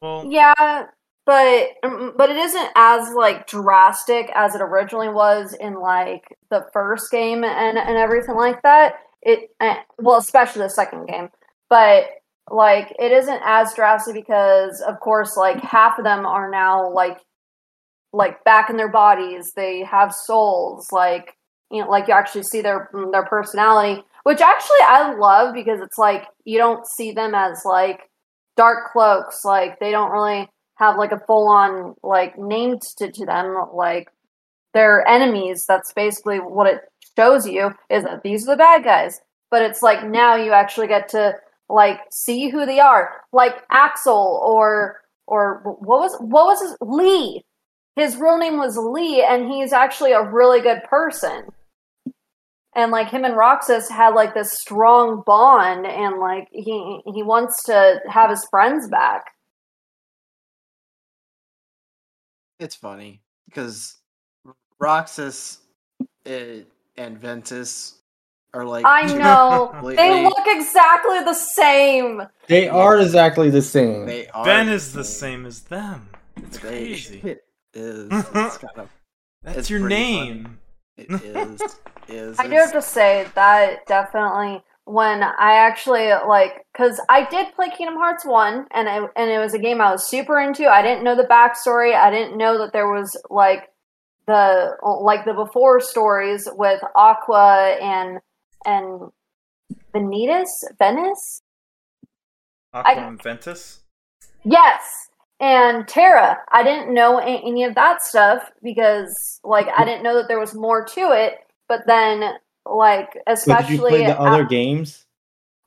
Well, yeah but um, but it isn't as like drastic as it originally was in like the first game and and everything like that it eh, well especially the second game but like it isn't as drastic because of course like half of them are now like like back in their bodies they have souls like you know like you actually see their mm, their personality which actually i love because it's like you don't see them as like dark cloaks like they don't really have like a full on like name to, to them like they're enemies. That's basically what it shows you is that these are the bad guys. But it's like now you actually get to like see who they are. Like axel or or what was what was his lee. His real name was lee and he's actually a really good person and like him and roxas had like this strong bond and like he he wants to have his friends back It's funny because Roxas eh, and Ventus are like. i know they look exactly the same They are exactly the same. They are. Ben is the same as them. It's They- crazy. It is. It's kind of. That's it's your name. It is. is. I do have to say that definitely when I actually like because I did play Kingdom Hearts one and I, and it was a game I was super into. I didn't know the backstory. I didn't know that there was like the like the before stories with Aqua and and Vanitas Venice. Aqua I- and Ventus. Yes, and Terra, I didn't know any of that stuff because like I didn't know that there was more to it. But then like especially did you play the other games?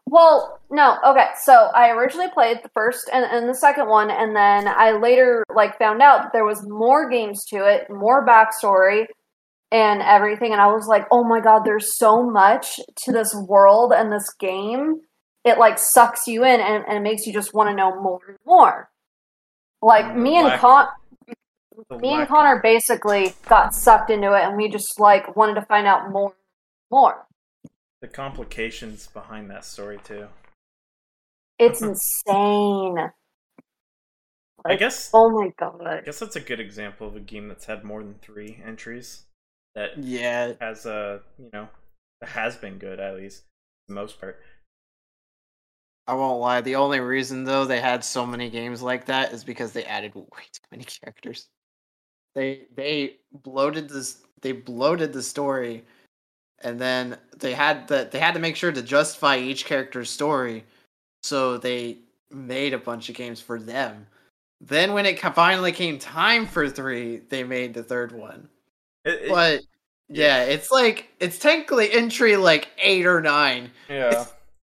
Well, no. Okay, so I originally played the first and, and the second one, and then I later like found out that there was more games to it, more backstory, and everything. And I was like, oh my god, there's so much to this world and this game. It like sucks you in, and, and it makes you just want to know more and more. Like me and Con, me and Connor basically got sucked into it, and we just like wanted to find out more, more. The complications behind that story too. It's insane. I guess. Oh my god. I guess that's a good example of a game that's had more than three entries. That Yeah. has a you know has been good at least for the most part. I won't lie. The only reason though they had so many games like that is because they added way too many characters. They they bloated this. They bloated the story, and then they had the they had to make sure to justify each character's story, so they made a bunch of games for them. Then when it finally came time for three, they made the third one. It- it- But yeah, it's like it's technically entry like eight or nine. yeah.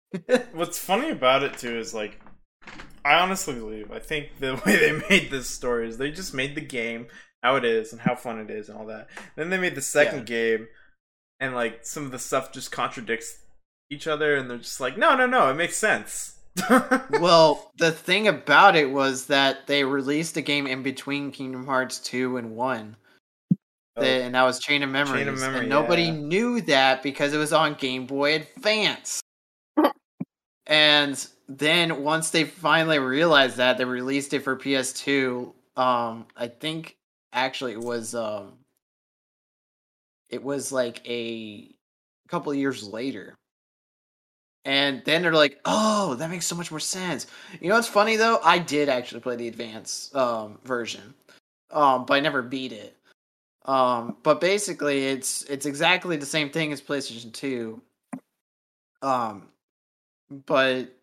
What's funny about it too is like I honestly believe I think the way they made this story is they just made the game how it is and how fun it is and all that. Then they made the second game and like some of the stuff just contradicts each other, and they're just like, no, no, no, it makes sense. well, the thing about it was that they released a game in between Kingdom Hearts 2 and 1. Oh. The- and that was Chain of Memories. Memory, and nobody yeah. knew that because it was on Game Boy Advance. And then once they finally realized that, they released it for PS2. Um, I think actually it was um, it was like a couple years later. And then they're like, "Oh, that makes so much more sense." You know what's funny though? I did actually play the advance um, version, um, but I never beat it. Um, but basically, it's it's exactly the same thing as PlayStation Two. Um, but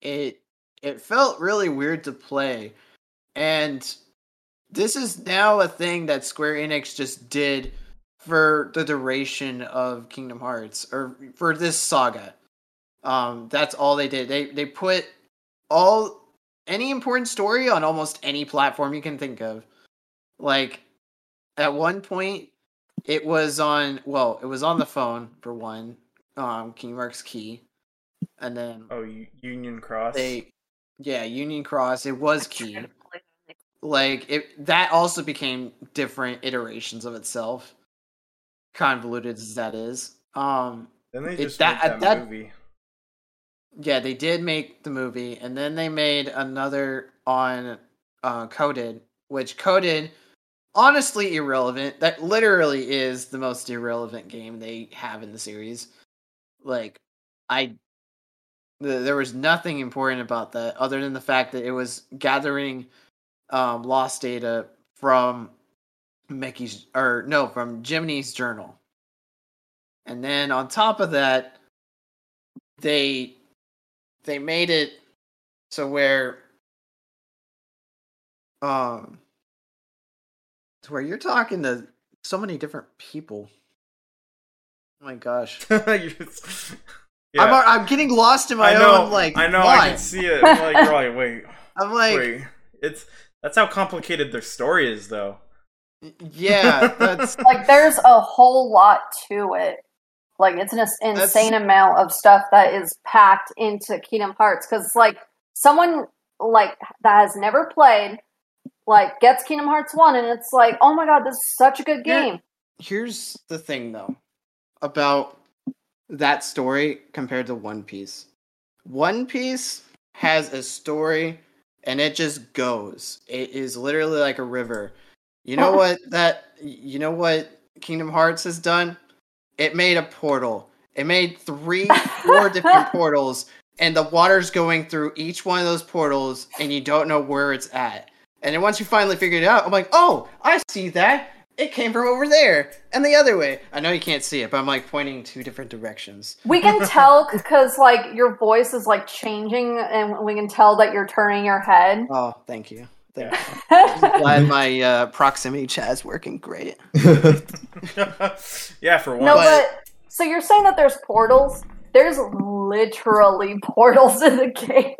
it it felt really weird to play, and this is now a thing that Square Enix just did for the duration of Kingdom Hearts or for this saga. Um, that's all they did. They they put all any important story on almost any platform you can think of. Like at one point it was on well, it was on the phone for one, um, Kingdom Hearts Key. And then oh, Union Cross. they yeah, Union Cross, it was Key. like it that also became different iterations of itself. Convoluted as that is. Um then they it- just that- made that, that- movie. yeah they did make the movie and then they made another on uh coded which coded honestly irrelevant. That literally is the most irrelevant game they have in the series. Like i the, there was nothing important about that other than the fact that it was gathering um, lost data from Mickey's or no from Jiminy's journal, and then on top of that, they they made it so where um to where you're talking to so many different people. Oh my gosh, yeah. I'm I'm getting lost in my I know. own like I know. line. I can see it. I'm like, you're like, wait, I'm like, wait. It's that's how complicated their story is, though. yeah, that's like there's a whole lot to it. Like it's an ins- insane amount of stuff that is packed into Kingdom Hearts because like someone like that has never played like gets Kingdom Hearts 1 and it's like, "Oh my god, this is such a good Yeah. game." here's the thing though about that story compared to One Piece. One Piece has a story and it just goes. It is literally like a river. You know oh. what that you know what Kingdom Hearts has done? It made a portal. It made three, four different portals, and the water's going through each one of those portals, and you don't know where it's at. And then once you finally figure it out, I'm like, oh, I see that. It came from over there and the other way. I know you can't see it, but I'm like pointing two different directions. We can tell because like your voice is like changing and we can tell that you're turning your head. Oh, thank you. Thank Yeah. you. I'm glad my uh, proximity chat is working great. yeah, for one. No, But- but so you're saying that there's portals? There's literally portals in the game.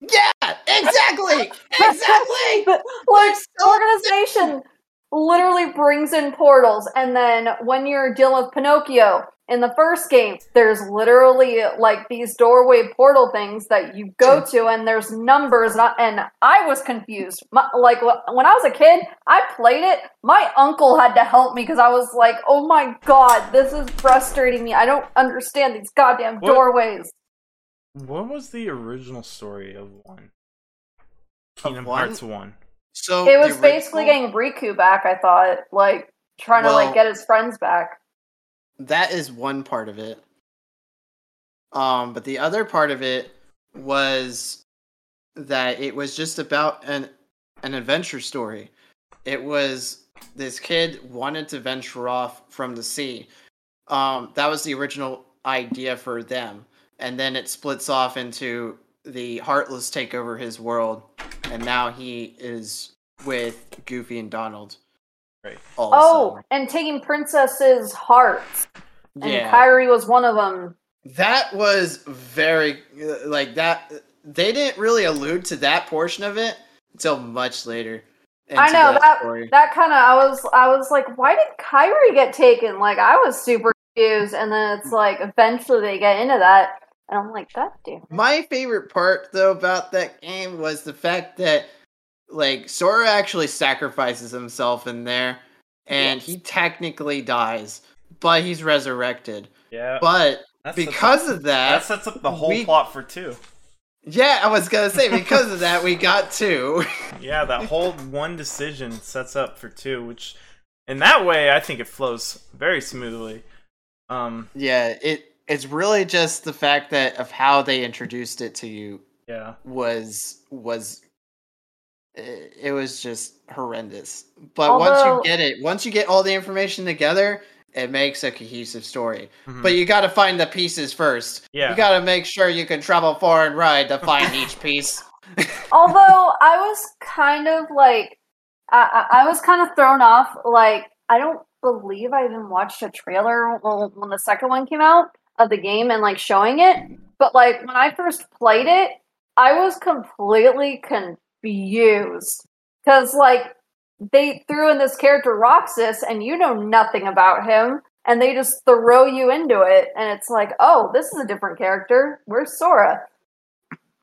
Yeah, exactly, exactly. But, like the organization literally brings in portals, and then when you're dealing with Pinocchio in the first game, there's literally like these doorway portal things that you go to, and there's numbers, and I, and I was confused. My, like when I was a kid, I played it. My uncle had to help me because I was like, "Oh my god, this is frustrating me. I don't understand these goddamn What? doorways." What was the original story of one? Kingdom one? Hearts one. So It was basically getting Riku back. I thought, like trying to like get his friends back. that is one part of it. Um, but the other part of it was that it was just about an an adventure story. It was this kid wanted to venture off from the sea. Um, that was the original idea for them, and then it splits off into the Heartless take over his world, and now he is with Goofy and Donald. Right. Also. Oh, and taking Princess's heart, and yeah. Kairi was one of them. That was very like that. They didn't really allude to that portion of it until much later. I know that story. that kind of I was I was like, why did Kairi get taken? Like I was super confused, and then it's like eventually they get into that, and I'm like, God damn. My favorite part though about that game was the fact that like Sora actually sacrifices himself in there and he technically dies, but he's resurrected. Yeah. But that because up, of that that, sets up the whole we- plot for two. yeah, I was gonna say because of that we got two. Yeah, that whole one decision sets up for two, which in that way I think it flows very smoothly. Um, yeah, it it's really just the fact that of how they introduced it to you yeah. was was it, it was just horrendous. But once you get it, once you get all the information together, it makes a cohesive story. Mhm. But you got to find the pieces first. Yeah. You got to make sure you can travel far and wide to find each piece. Although I was kind of like, I, I I was kind of thrown off. Like, I don't believe I even watched a trailer when, when the second one came out of the game and like showing it. But like when I first played it, I was completely confused because like they threw in this character Roxas, and you know nothing about him. And they just throw you into it, and it's like, oh, this is a different character. Where's Sora?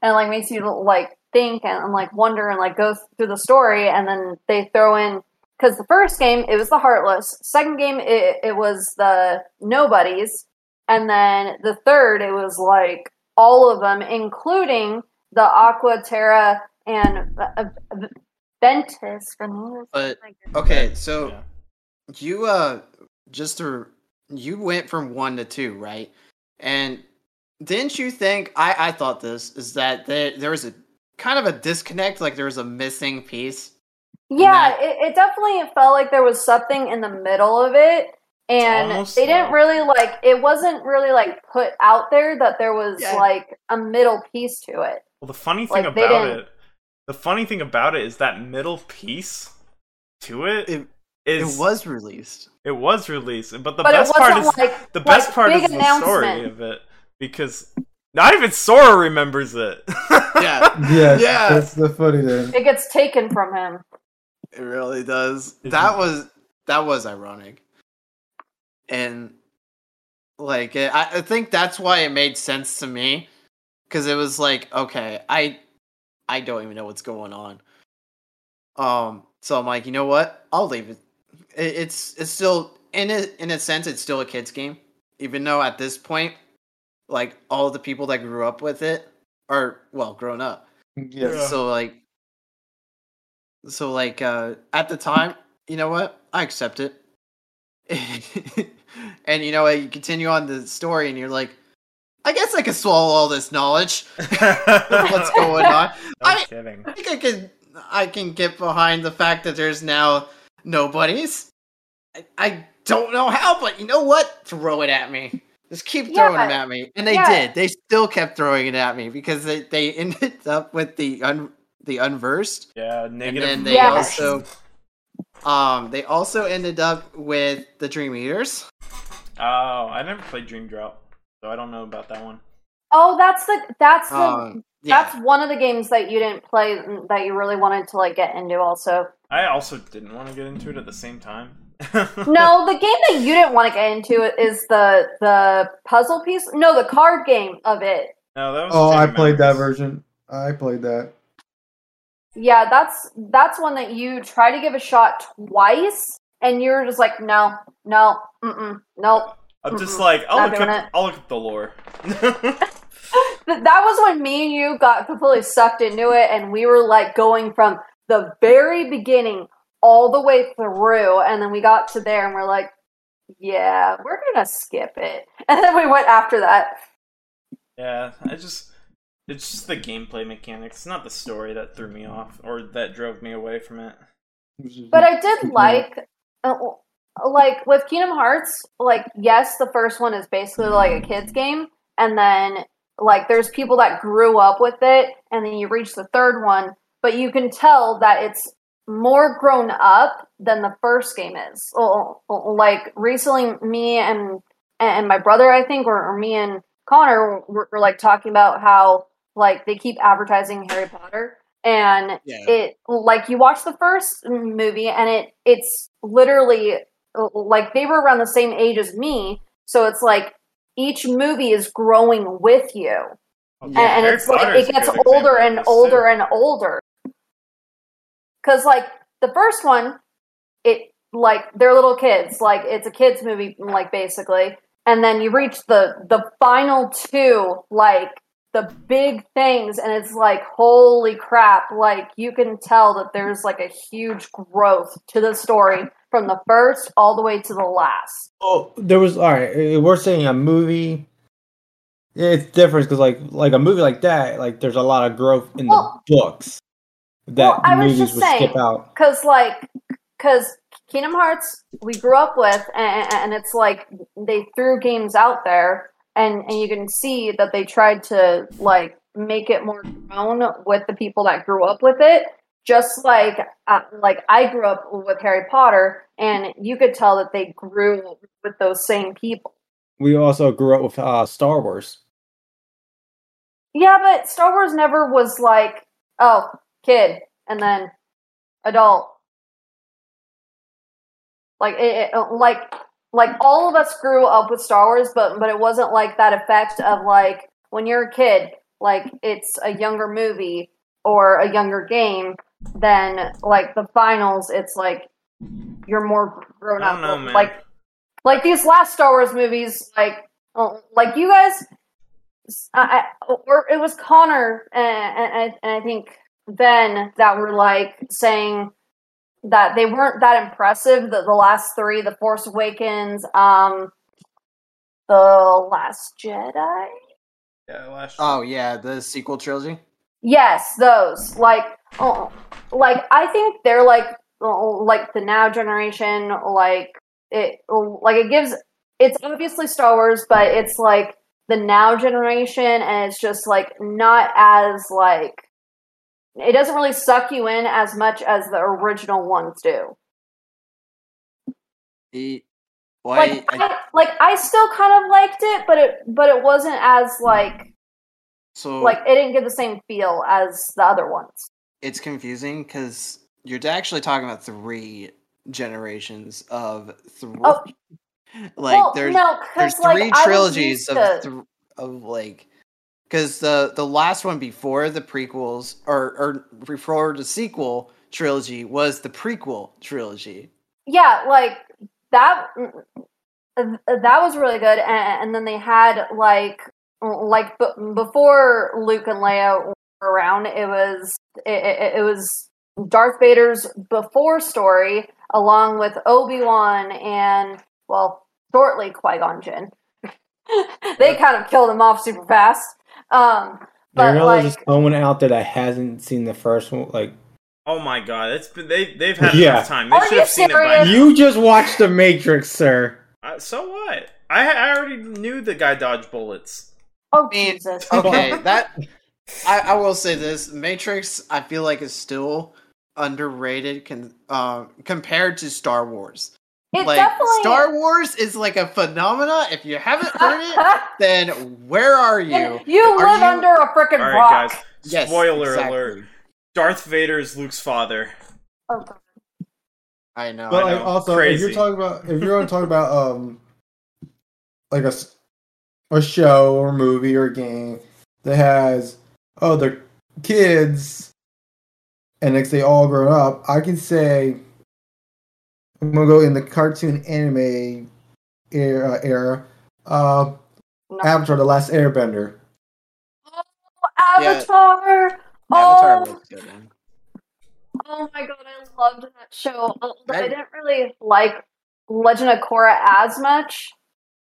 and like makes you like think and, and like wonder and like go through the story and then they throw in because the first game it was the heartless second game it, it was the nobodies and then the third it was like all of them including the aqua terra and uh, ventus But okay, so Yeah. you uh just to you went from one to two, right? And didn't you think I I thought this is that there there was a kind of a disconnect, like there was a missing piece. Yeah, that- it, it definitely felt like there was something in the middle of it. And almost they didn't like- really like it wasn't really like put out there that there was Yeah. like a middle piece to it. Well, the funny thing Like, about it, the funny thing about it is that middle piece to it It- is it was released. it was released, but the but best part is like the best like, part is the story of it because not even Sora remembers it. Yeah. Yeah, Yeah. That's the funny thing. it gets taken from him. It really does. That was that was ironic, and like it, I, I think that's why it made sense to me because it was like, okay, I I don't even know what's going on. Um, so I'm like, you know what? I'll leave it. it it's it's still in a in a sense, it's still a kids game, even though at this point, like all the people that grew up with it are well grown up. Yeah. So like so like uh at the time, you know what? I accept it. and you know what, you continue on the story and you're like, I guess I can swallow all this knowledge. What's going on? No I- kidding. I think I can I can get behind the fact that there's now nobodies. I, I don't know how, but you know what? Throw it at me. Just keep throwing Yeah. them at me. And they Yeah. did. They still kept throwing it at me because they, they ended up with the un, the unversed. Yeah, negative. then they Yeah. also um they also ended up with the Dream Eaters. Oh, I never played Dream Drop, so I don't know about that one. Oh, that's the that's the Um yeah. that's one of the games that you didn't play that you really wanted to like get into also. I also didn't want to get into it at the same time. No, the game that you didn't want to get into is the the puzzle piece. No, the card game of it. no, that was. Oh, I played that version. I played that. Yeah, that's that's one that you try to give a shot twice, and you're just like, no, no, mm, nope. I'm just Mm-mm, like, I'll look up. I'll look at the lore. That was when me and you got completely sucked into it, and we were like going from the very beginning all the way through, and then we got to there, and we're like, yeah, we're gonna skip it, and then we went after that. yeah, I just. It's just the gameplay mechanics, not the story that threw me off or that drove me away from it. But I did like, uh, uh, like with Kingdom Hearts, like yes, the first one is basically like a kids game, and then like there's people that grew up with it, and then you reach the third one, but you can tell that it's more grown up than the first game is. Uh, uh, like recently, me and and my brother, I think, or, or me and Connor were, were like talking about how like they keep advertising Harry Potter and Yeah. it like you watch the first movie and it it's literally like they were around the same age as me So it's like each movie is growing with you. And, Yeah, and Harry it's like Potter it is a gets older and older too. and older. Cause like the first one, it like they're little kids, like it's a kids movie, like basically. And then you reach the the final two, like the big things, and it's like holy crap! Like you can tell that there's like a huge growth to the story from the first all the way to the last. Oh, there was all right. We're saying a movie. It's different because like like a movie like that, like there's a lot of growth in Well- the books that Well, I was movies just would skip saying, out. because like because kingdom hearts we grew up with and, and it's like they threw games out there and and you can see that they tried to like make it more grown with the people that grew up with it. Just like uh, like i grew up with harry potter and you could tell that they grew with those same people. We also grew up with uh, Star Wars. yeah but star wars never was like oh kid and then adult. Like it, it- like like all of us grew up with star wars but but it wasn't like that effect of like when you're a kid like it's a younger movie or a younger game then like the finals it's like you're more grown up. know, like like these last star wars movies like uh, like you guys I, or it was Connor and, and, and I think Ben that were like saying that they weren't that impressive. The, the last three, The Force Awakens, um, The Last Jedi. Yeah, last. Oh yeah, the sequel trilogy. Yes, those like, oh, like I think they're like, oh, like the now generation. Like it, like it gives. It's obviously Star Wars, but it's like the now generation, and it's just like not as like. It doesn't really suck you in as much as the original ones do. The, well, Like I, I, like I still kind of liked it, but it but it wasn't as like so like it didn't give the same feel as the other ones. it's confusing because you're actually talking about three generations of three. Oh. like well, there's no, there's because like three trilogies of to- th- of like because the the last one before the prequels or or before the sequel trilogy was the prequel trilogy. yeah, like that. uh, That was really good, and, and then they had like like b- before Luke and Leia were around, it was it, it, it was Darth Vader's before story, along with Obi Wan and well, shortly Qui Gon Jinn. they kind of killed him off super fast. Um, There but know like, there's just someone out there that hasn't seen the first one. Like Oh my god, it's been they they've had Yeah. enough time. They Are should you have seen it by now. you just watched The Matrix, sir. Uh, so what? I I already knew the guy dodged bullets. oh I mean, Jesus, Okay, that I, I will say this: Matrix, I feel like is still underrated con, uh, compared to Star Wars. It like definitely Star Wars is like a phenomena. If you haven't heard it, then where are you? You Are live you- under a freaking All rock. right, guys. Yes, Spoiler exactly. alert: Darth Vader is Luke's father. Oh, God. I know. But I like know. also, if you're talking about if you're going to talk about um like a a show or movie or game that has oh they're kids and next they all grown up, I can say I'm gonna go in the cartoon anime era. era uh, No. Avatar: The Last Airbender. Avatar. Avatar oh, was good. man. oh my god, I loved that show. I didn't really like Legend of Korra as much.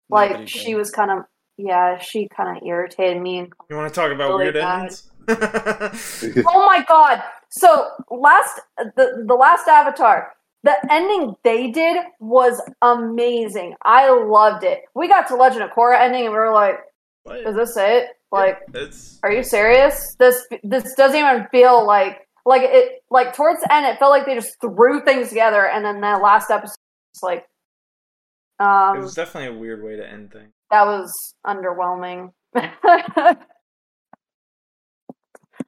Like Nobody she did. was kind of yeah, she kind of irritated me. And You want to talk about Really weird bad. endings? oh my god! So last the the last Avatar, the ending they did was amazing. I loved it. We got to Legend of Korra ending, and we were like, What? "Is this it? Like, it's are you serious? This this doesn't even feel like like it. Like towards the end, it felt like they just threw things together, and then that last episode was like, it um, was definitely a weird way to end things. that was underwhelming.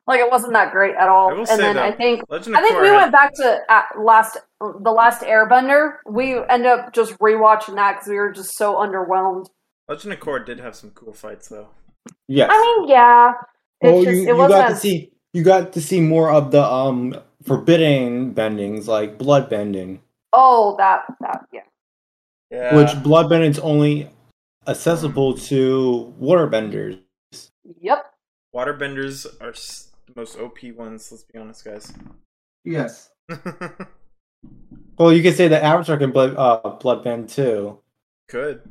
like it wasn't that great at all. I will and say, then though, I think Legend I think Korra we went back to uh, last the last Airbender. We end up just rewatching that because we were just so underwhelmed. Legend of Korra did have some cool fights though. Yes. I mean, yeah. It's well, just you, it you wasn't got to see you got to see more of the um forbidden bendings like blood bending, Oh, that that yeah. Yeah. which blood bending's only accessible to waterbenders. Yep. Waterbenders are s- the most OP ones. Let's be honest, guys. Yes. Well, you could say that Avatar can blood uh, blood bend too. Could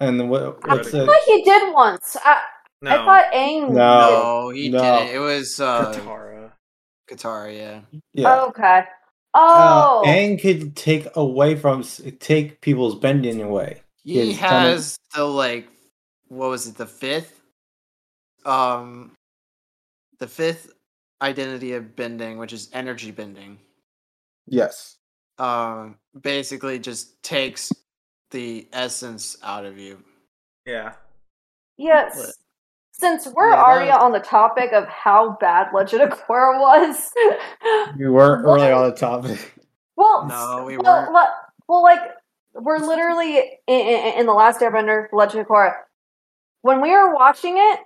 And then what? I What's thought it? he did once. I, no. I thought Aang. No. No, he no. didn't. It was uh, Katara. Katara. Yeah. Yeah. Okay. Uh, Oh. Aang could take away from take people's bending away. He His tunnel- has the like, what was it? The fifth, um, the fifth identity of bending, which is energy bending. Yes. Um, basically just takes the essence out of you. Yeah. Yes. What? Since we're Yeah, that already was- on the topic of how bad Legend of Korra was, You were What? really on the topic. well, No, we well, weren't. Well, like we're literally in, in, in the last Airbender, Legend of Korra. When we were watching it,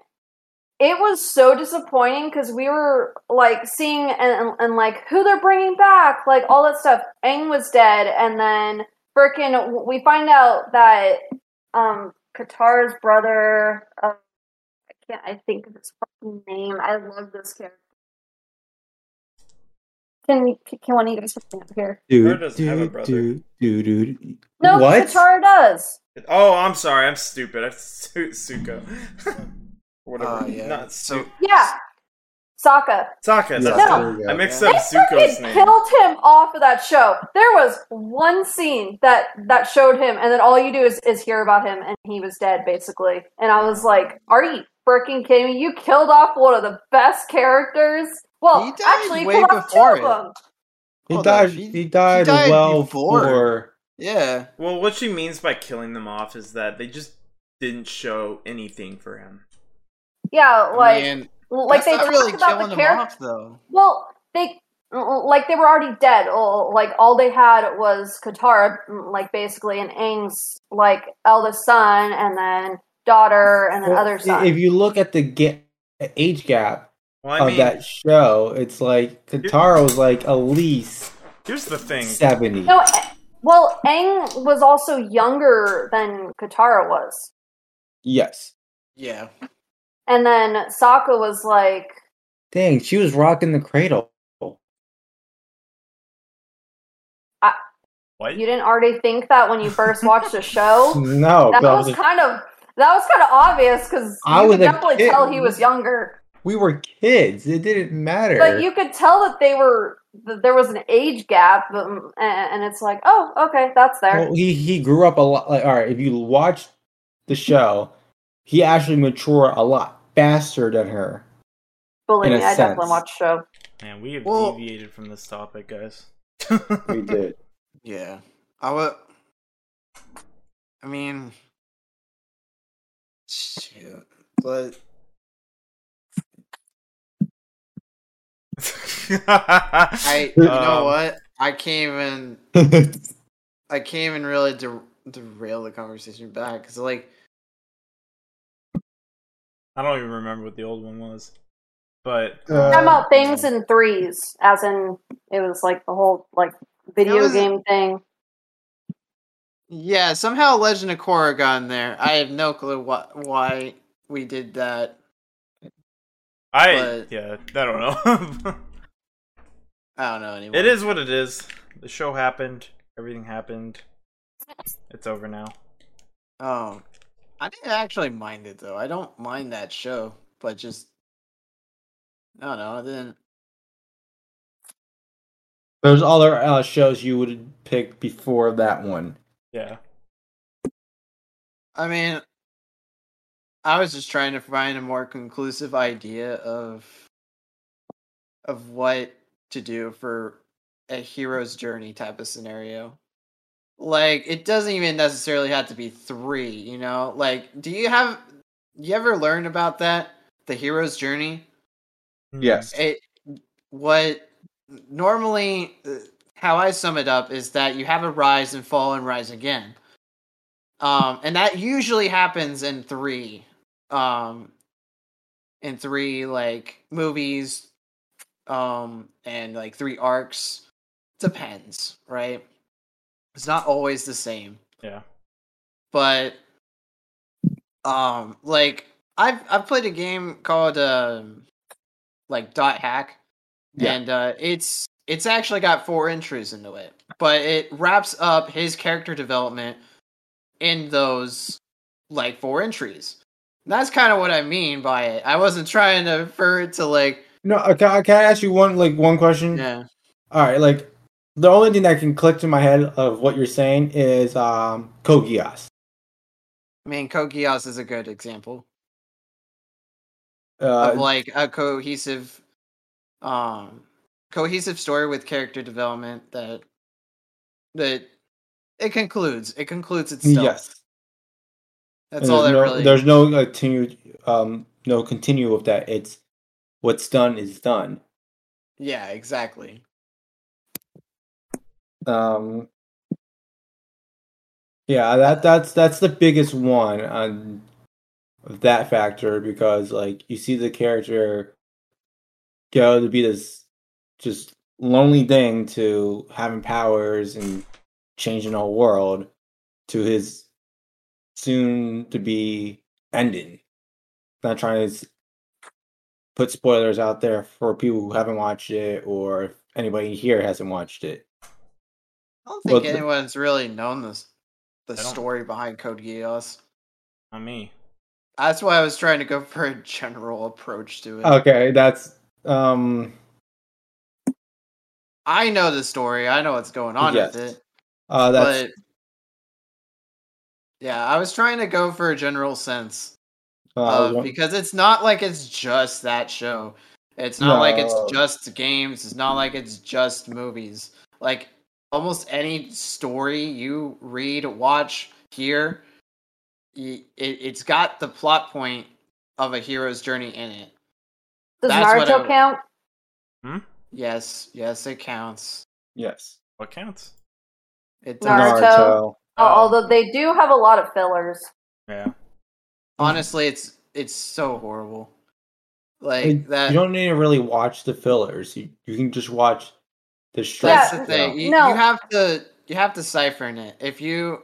it was so disappointing because we were like seeing and, and, and like who they're bringing back, like all that stuff. Aang was dead, and then frickin' we find out that um Katara's brother. Uh, I can't. I think of his fucking name. I love this character. Can we? Can one of you guys put me up here? Her doesn't have a brother. do, do, do. No, What? Katara does. Oh, I'm sorry. I'm stupid. I'm Su- Suko. Or Whatever. Uh, yeah. Not So- Su- Yeah, Sokka. Sokka. Yeah, That's No. there we go. I mixed They up Zuko's fucking name. killed him off of that show. There was one scene that that showed him, and then all you do is is hear about him, and he was dead basically. And I was like, "Are you freaking kidding me? You killed off one of the best characters." Well, He died actually, way killed off two before of them. He Hold died. on, He, he- died, he died well before. before. Yeah. Well, what she means by killing them off is that they just didn't show anything for him. Yeah, I like mean, like that's they not talked really about killing the him character. off, though. Well, they like they were already dead. Oh, Like all they had was Katara, like basically, and Aang's like eldest son, and then daughter, and then Well, other son. If you look at the ga- age gap Well, of mean, that show, it's like Katara was like at least here's the thing. seventy. no, well, Aang was also younger than Katara was, Yes. Yeah. And then Sokka was like, Dang, she was rocking the cradle. What? "You didn't already think that when you first watched the show." No, That but was was- kind of that was kind of obvious because I you was could definitely kid. tell he was younger. we were kids. It didn't matter. But you could tell that they were that there was an age gap, mm, and, and it's like, oh, okay, that's there. Well, he he grew up a lot. Like, all right, if you watch the show, he actually matured a lot faster than her. Believe in me, a I definitely watched the show. Man, we have Well- deviated from this topic, guys. We did. Yeah. I would. I mean. Shoot. But. I. You know Um, what? I can't even. I can't even really der- derail the conversation back because, like, I don't even remember what the old one was, but Uh, Talking about things in threes, as in it was like the whole like video was- game thing. yeah, somehow Legend of Korra got in there. I have no clue what why we did that. I But- yeah, I don't know. I don't know anymore. it is what it is. The show happened. Everything happened. It's over now. Oh, I didn't actually mind it though. I don't mind that show, but just I don't know. I didn't. There's other uh, shows you would pick before that one. Yeah. I mean, I was just trying to find a more conclusive idea of of what to do for a hero's journey type of scenario. Like, it doesn't even necessarily have to be three. You know, like, do you have you ever learned about that the hero's journey? Yes. it what normally how I sum it up is that you have a rise and fall and rise again. Um, and that usually happens in three, um, in three like movies, um, and like three arcs. Depends, right? It's not always the same, Yeah. but um, like I've I've played a game called um, like Dot Hack, Yeah. and uh, it's it's actually got four entries into it, but it wraps up his character development in those like four entries. And that's kind of what I mean by it. I wasn't trying to refer it to like No, uh, can, I- can I ask you one like one question? yeah All right, like the only thing that can click to my head of what you're saying is um Geass. I mean Geass is a good example Uh, of like a cohesive um cohesive story with character development that that it concludes. It concludes itself. yes. That's And all there's that no, really There's no like, continue, um, no continue with that. It's what's done is done. Yeah, exactly. Um, yeah, that that's that's the biggest one on that factor because like you see the character go to be this just lonely thing to having powers and changing the whole world to his soon to be ending. Not trying to put spoilers out there for people who haven't watched it or if anybody here hasn't watched it. I don't think Well, the- anyone's really known this the story behind Code Geass. Not me. That's why I was trying to go for a general approach to it. Okay, that's um I know the story. I know what's going on Yes. with it. uh that's But yeah, I was trying to go for a general sense uh, of, because it's not like it's just that show. It's not like it's just games. It's not like it's just movies. Like almost any story you read, watch, hear, it, it's got the plot point of a hero's journey in it. Does That's Naruto I- count? Yes, yes, it counts. yes. What counts? It does. Naruto. Naruto. Uh, although they do have a lot of fillers. Yeah. Honestly, it's it's so horrible. Like It- that. you don't need to really watch the fillers. You you can just watch the That's straight. the thing. You, No. you have to you have to siphon it. If you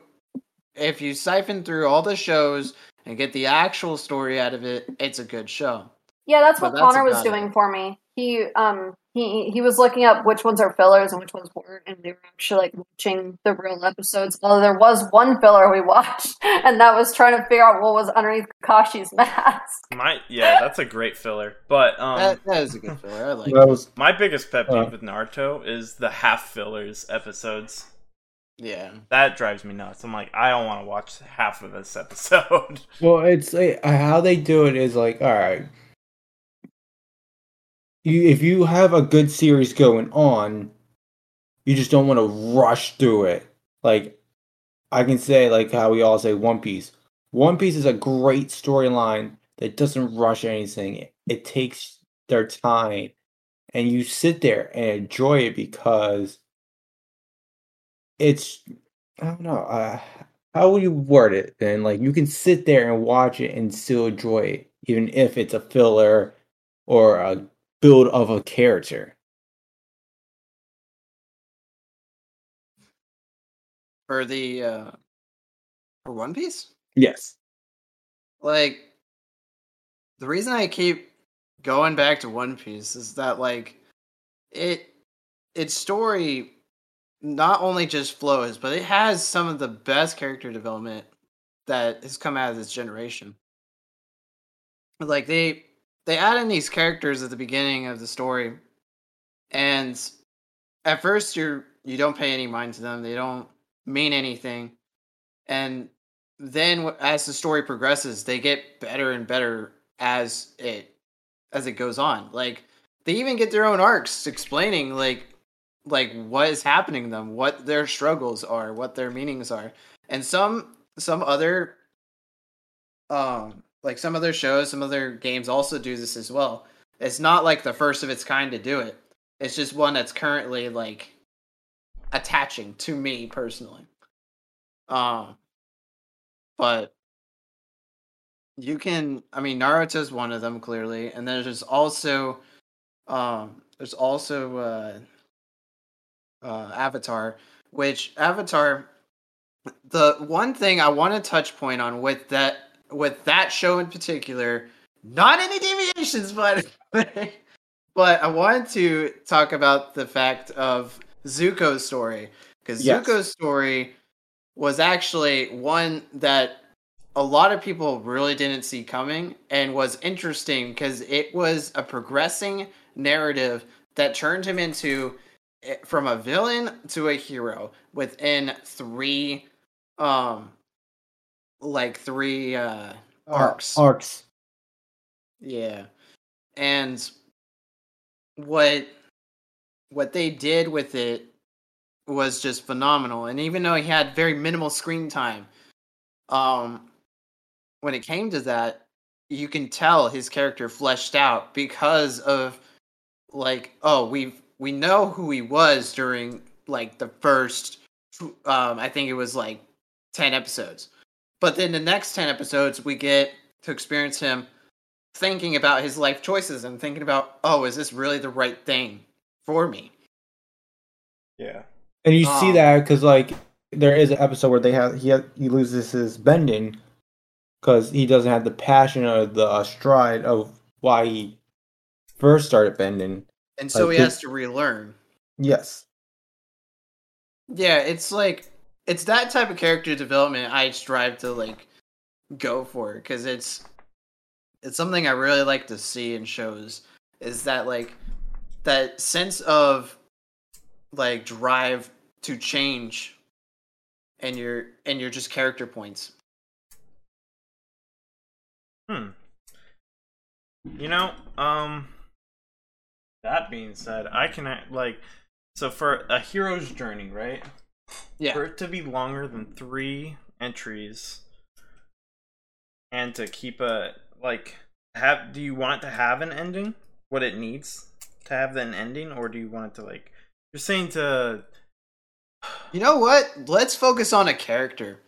if you siphon through all the shows and get the actual story out of it, it's a good show. Yeah, that's But what that's Connor was doing it. for me. He um he he was looking up which ones are fillers and which ones weren't, and we were actually like watching the real episodes. Although there was one filler we watched, and that was trying to figure out what was underneath Kakashi's mask. My yeah, that's a great filler. But um, that, that is a good filler. I like. That was my biggest pet peeve Uh. with Naruto is the half fillers episodes. Yeah. That drives me nuts. I'm like, I don't want to watch half of this episode. well. It's like, how they do it is like all right. You if you have a good series going on, you just don't want to rush through it. Like I can say like how we all say One Piece. One Piece is a great storyline that doesn't rush anything. It, it takes their time and you sit there and enjoy it because it's I don't know, uh, how would you word it? And like you can sit there and watch it and still enjoy it, even if it's a filler or a build of a character. For the uh for One Piece? Yes. Like the reason I keep going back to One Piece is that like it its story not only just flows, but it has some of the best character development that has come out of this generation. Like they they add in these characters at the beginning of the story, and at first you're you don't pay any mind to them. They don't mean anything, and then as the story progresses, they get better and better as it as it goes on. Like they even get their own arcs explaining like like what is happening to them, what their struggles are, what their meanings are. And some some other um like some other shows, some other games also do this as well. It's not like the first of its kind to do it. It's just one that's currently like attaching to me personally. Um but you can. I mean, Naruto's one of them clearly, and then there's also, um, there's also uh, uh, Avatar, which Avatar. The one thing I want to touch point on with that with that show in particular, not any deviations, but but I wanted to talk about the fact of Zuko's story because Yes. Zuko's story was actually one that a lot of people really didn't see coming and was interesting because it was a progressing narrative that turned him into eh, from a villain to a hero within three um like three uh arcs Arcs. yeah. And what what they did with it was just phenomenal. And even though he had very minimal screen time, um when it came to that, you can tell his character fleshed out because of like, oh, we we know who he was during like the first um I think it was like 10 episodes. But then the next 10 episodes we get to experience him thinking about his life choices and thinking about, oh, is this really the right thing for me? Yeah. And you see Um, that because like there is an episode where they have he ha- he loses his bending because he doesn't have the passion or the uh, stride of why he first started bending. And so Like he has to relearn. Yes. Yeah, it's like it's that type of character development I strive to like go for because it's it's something I really like to see in shows is that like that sense of like drive to change and your and your just character points. Hmm. You know, um that being said, I can like so for a hero's journey, right? Yeah. For it to be longer than 3 entries and to keep a like have do you want it to have an ending? What it needs to have an ending or do you want it to like you're saying to You know what? Let's focus on a character.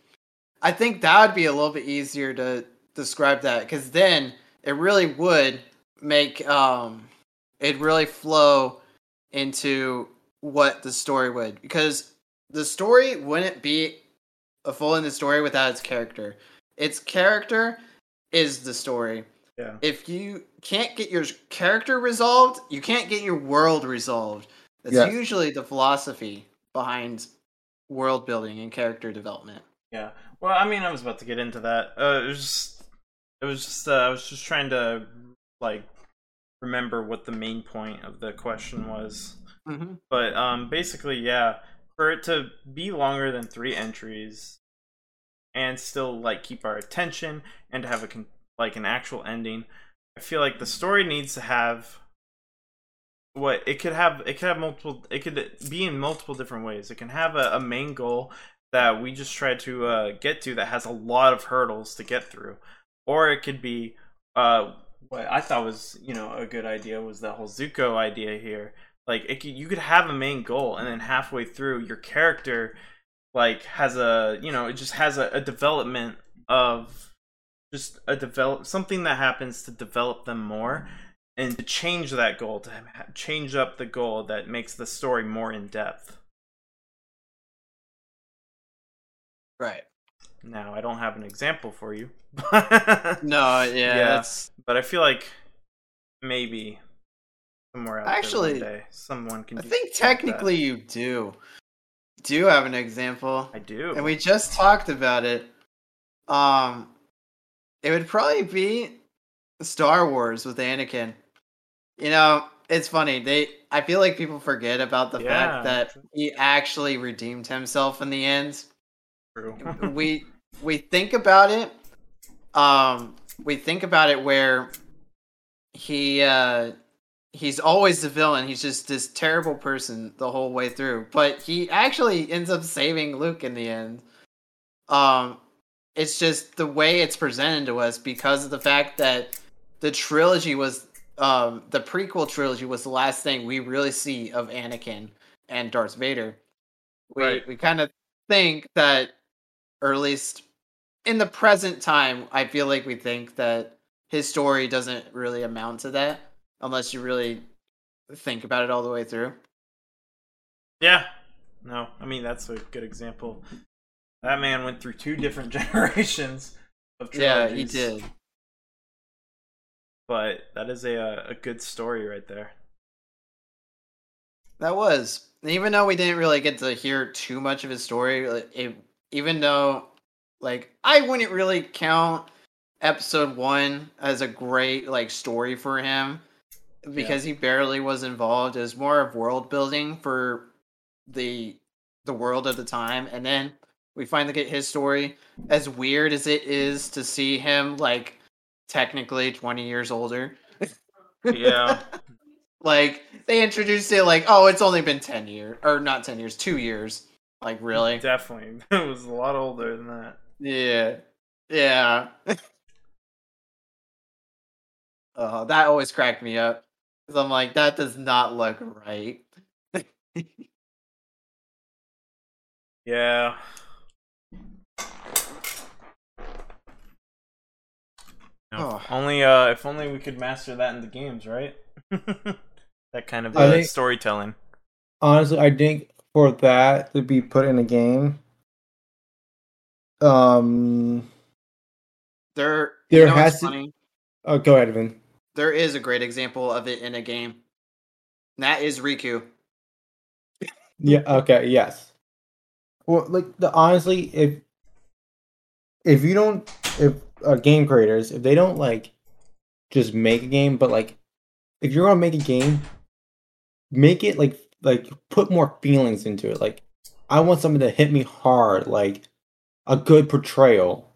I think that would be a little bit easier to describe that because then it really would make um it really flow into what the story would because the story wouldn't be a full in the story without its character. Its character is the story. yeah. If you can't get your character resolved, you can't get your world resolved. That's usually the philosophy behind world building and character development. Yeah. Well, I mean, I was about to get into that. Uh, it was just, it was just, uh, I was just trying to like remember what the main point of the question was. Mm-hmm. But um, basically, yeah, for it to be longer than three entries and still like keep our attention and to have a con- like an actual ending, I feel like the story needs to have what it could have. It could have multiple. It could be in multiple different ways. It can have a, a main goal that we just try to uh, get to that has a lot of hurdles to get through, or it could be uh, what I thought was you know a good idea was the whole Zuko idea here. Like it you could have a main goal, and then halfway through, your character like has a you know it just has a, a development of just a develop something that happens to develop them more and to change that goal to change up the goal that makes the story more in depth. Right. Now I don't have an example for you, No, yeah, Yeah. that's but I feel like maybe somewhere out Actually, there one day someone can. I do think something like technically you do. Do have an example. I do. And we just talked about it. Um it would probably be Star Wars with Anakin. You know, it's funny. They I feel like people forget about the Yeah. fact that he actually redeemed himself in the end. True. we we think about it um we think about it where he uh he's always the villain. He's just this terrible person the whole way through. But he actually ends up saving luke in the end. Um it's just the way it's presented to us because of the fact that the trilogy was um the prequel trilogy was the last thing we really see of anakin and darth vader. We Right. we kind of think that or at least in the present time, I feel like we think that his story doesn't really amount to that unless you really think about it all the way through. Yeah. No, I mean that's a good example. That man went through two different generations of Yeah, he did. But that is a a good story right there. That was. Even though we didn't really get to hear too much of his story, it, even though, like, I wouldn't really count episode one as a great, like, story for him because he barely was involved. It was more of world building for the the world of the time. And then we finally get his story. As weird as it is to see him, like, technically 20 years older. Yeah. like they introduced it like, oh, it's only been ten years, or not ten years, two years. Like really? Definitely. It was a lot older than that. Yeah, yeah. oh, that always cracked me up because I'm like, that does not look right. Yeah. No, Oh. Only uh if only we could master that in the games, right? that kind of I uh, think- storytelling. Honestly, I think for that to be put in a game, um, There, There you know what's has to- funny? oh, go ahead, Vin. There is a great example of it in a game. And that is Riku. Yeah. Okay. Yes. Well, like the honestly, if if you don't, if uh, game creators, if they don't like just make a game, but like if you're gonna make a game, make it like like put more feelings into it. Like I want something to hit me hard, like a good portrayal,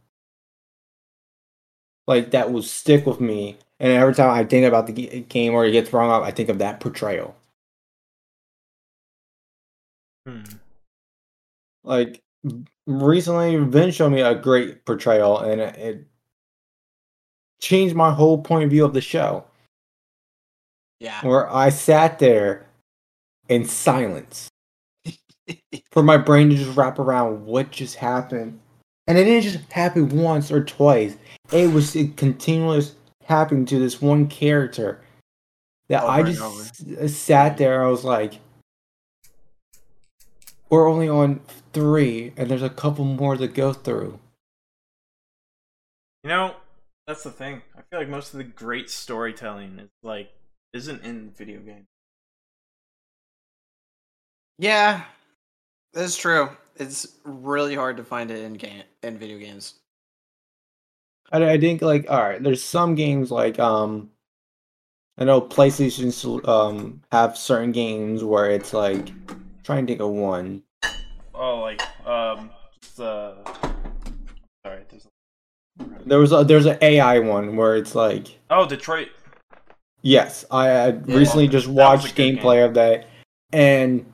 like that will stick with me. And every time I think about the game or it gets wrong up, I think of that portrayal. Hmm. like recently Vin showed me a great portrayal and it, it changed my whole point of view of the show Yeah. where i sat there in silence for my brain to just wrap around what just happened and it didn't just happen once or twice it was a continuous happening to this one character that i Over and just uh, sat there i was like we're only on three and there's a couple more to go through You know, that's the thing. I feel like most of the great storytelling is like isn't in video games. Yeah, that's true. It's really hard to find it in game in video games. I, I think like all right there's some games like um i know playstation um have certain games where it's like trying to think of one Oh, like um, just uh, sorry. There's there was a there's an ai one where it's like oh Detroit. yes i, I Yeah. recently just That was a watched gameplay of that and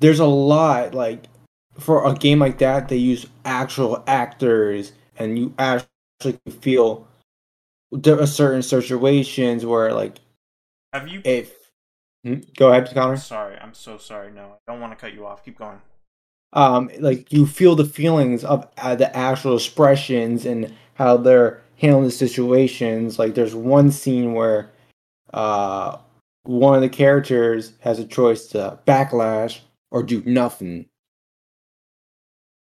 there's a lot like for a game like that they use actual actors and you actually feel there are certain situations where like Have you? if Hmm? go ahead connor Sorry, I'm so sorry. No, I don't want to cut you off. Keep going. um like you feel the feelings of uh, the actual expressions and how they're handling the situations like there's one scene where uh one of the characters has a choice to backlash or do nothing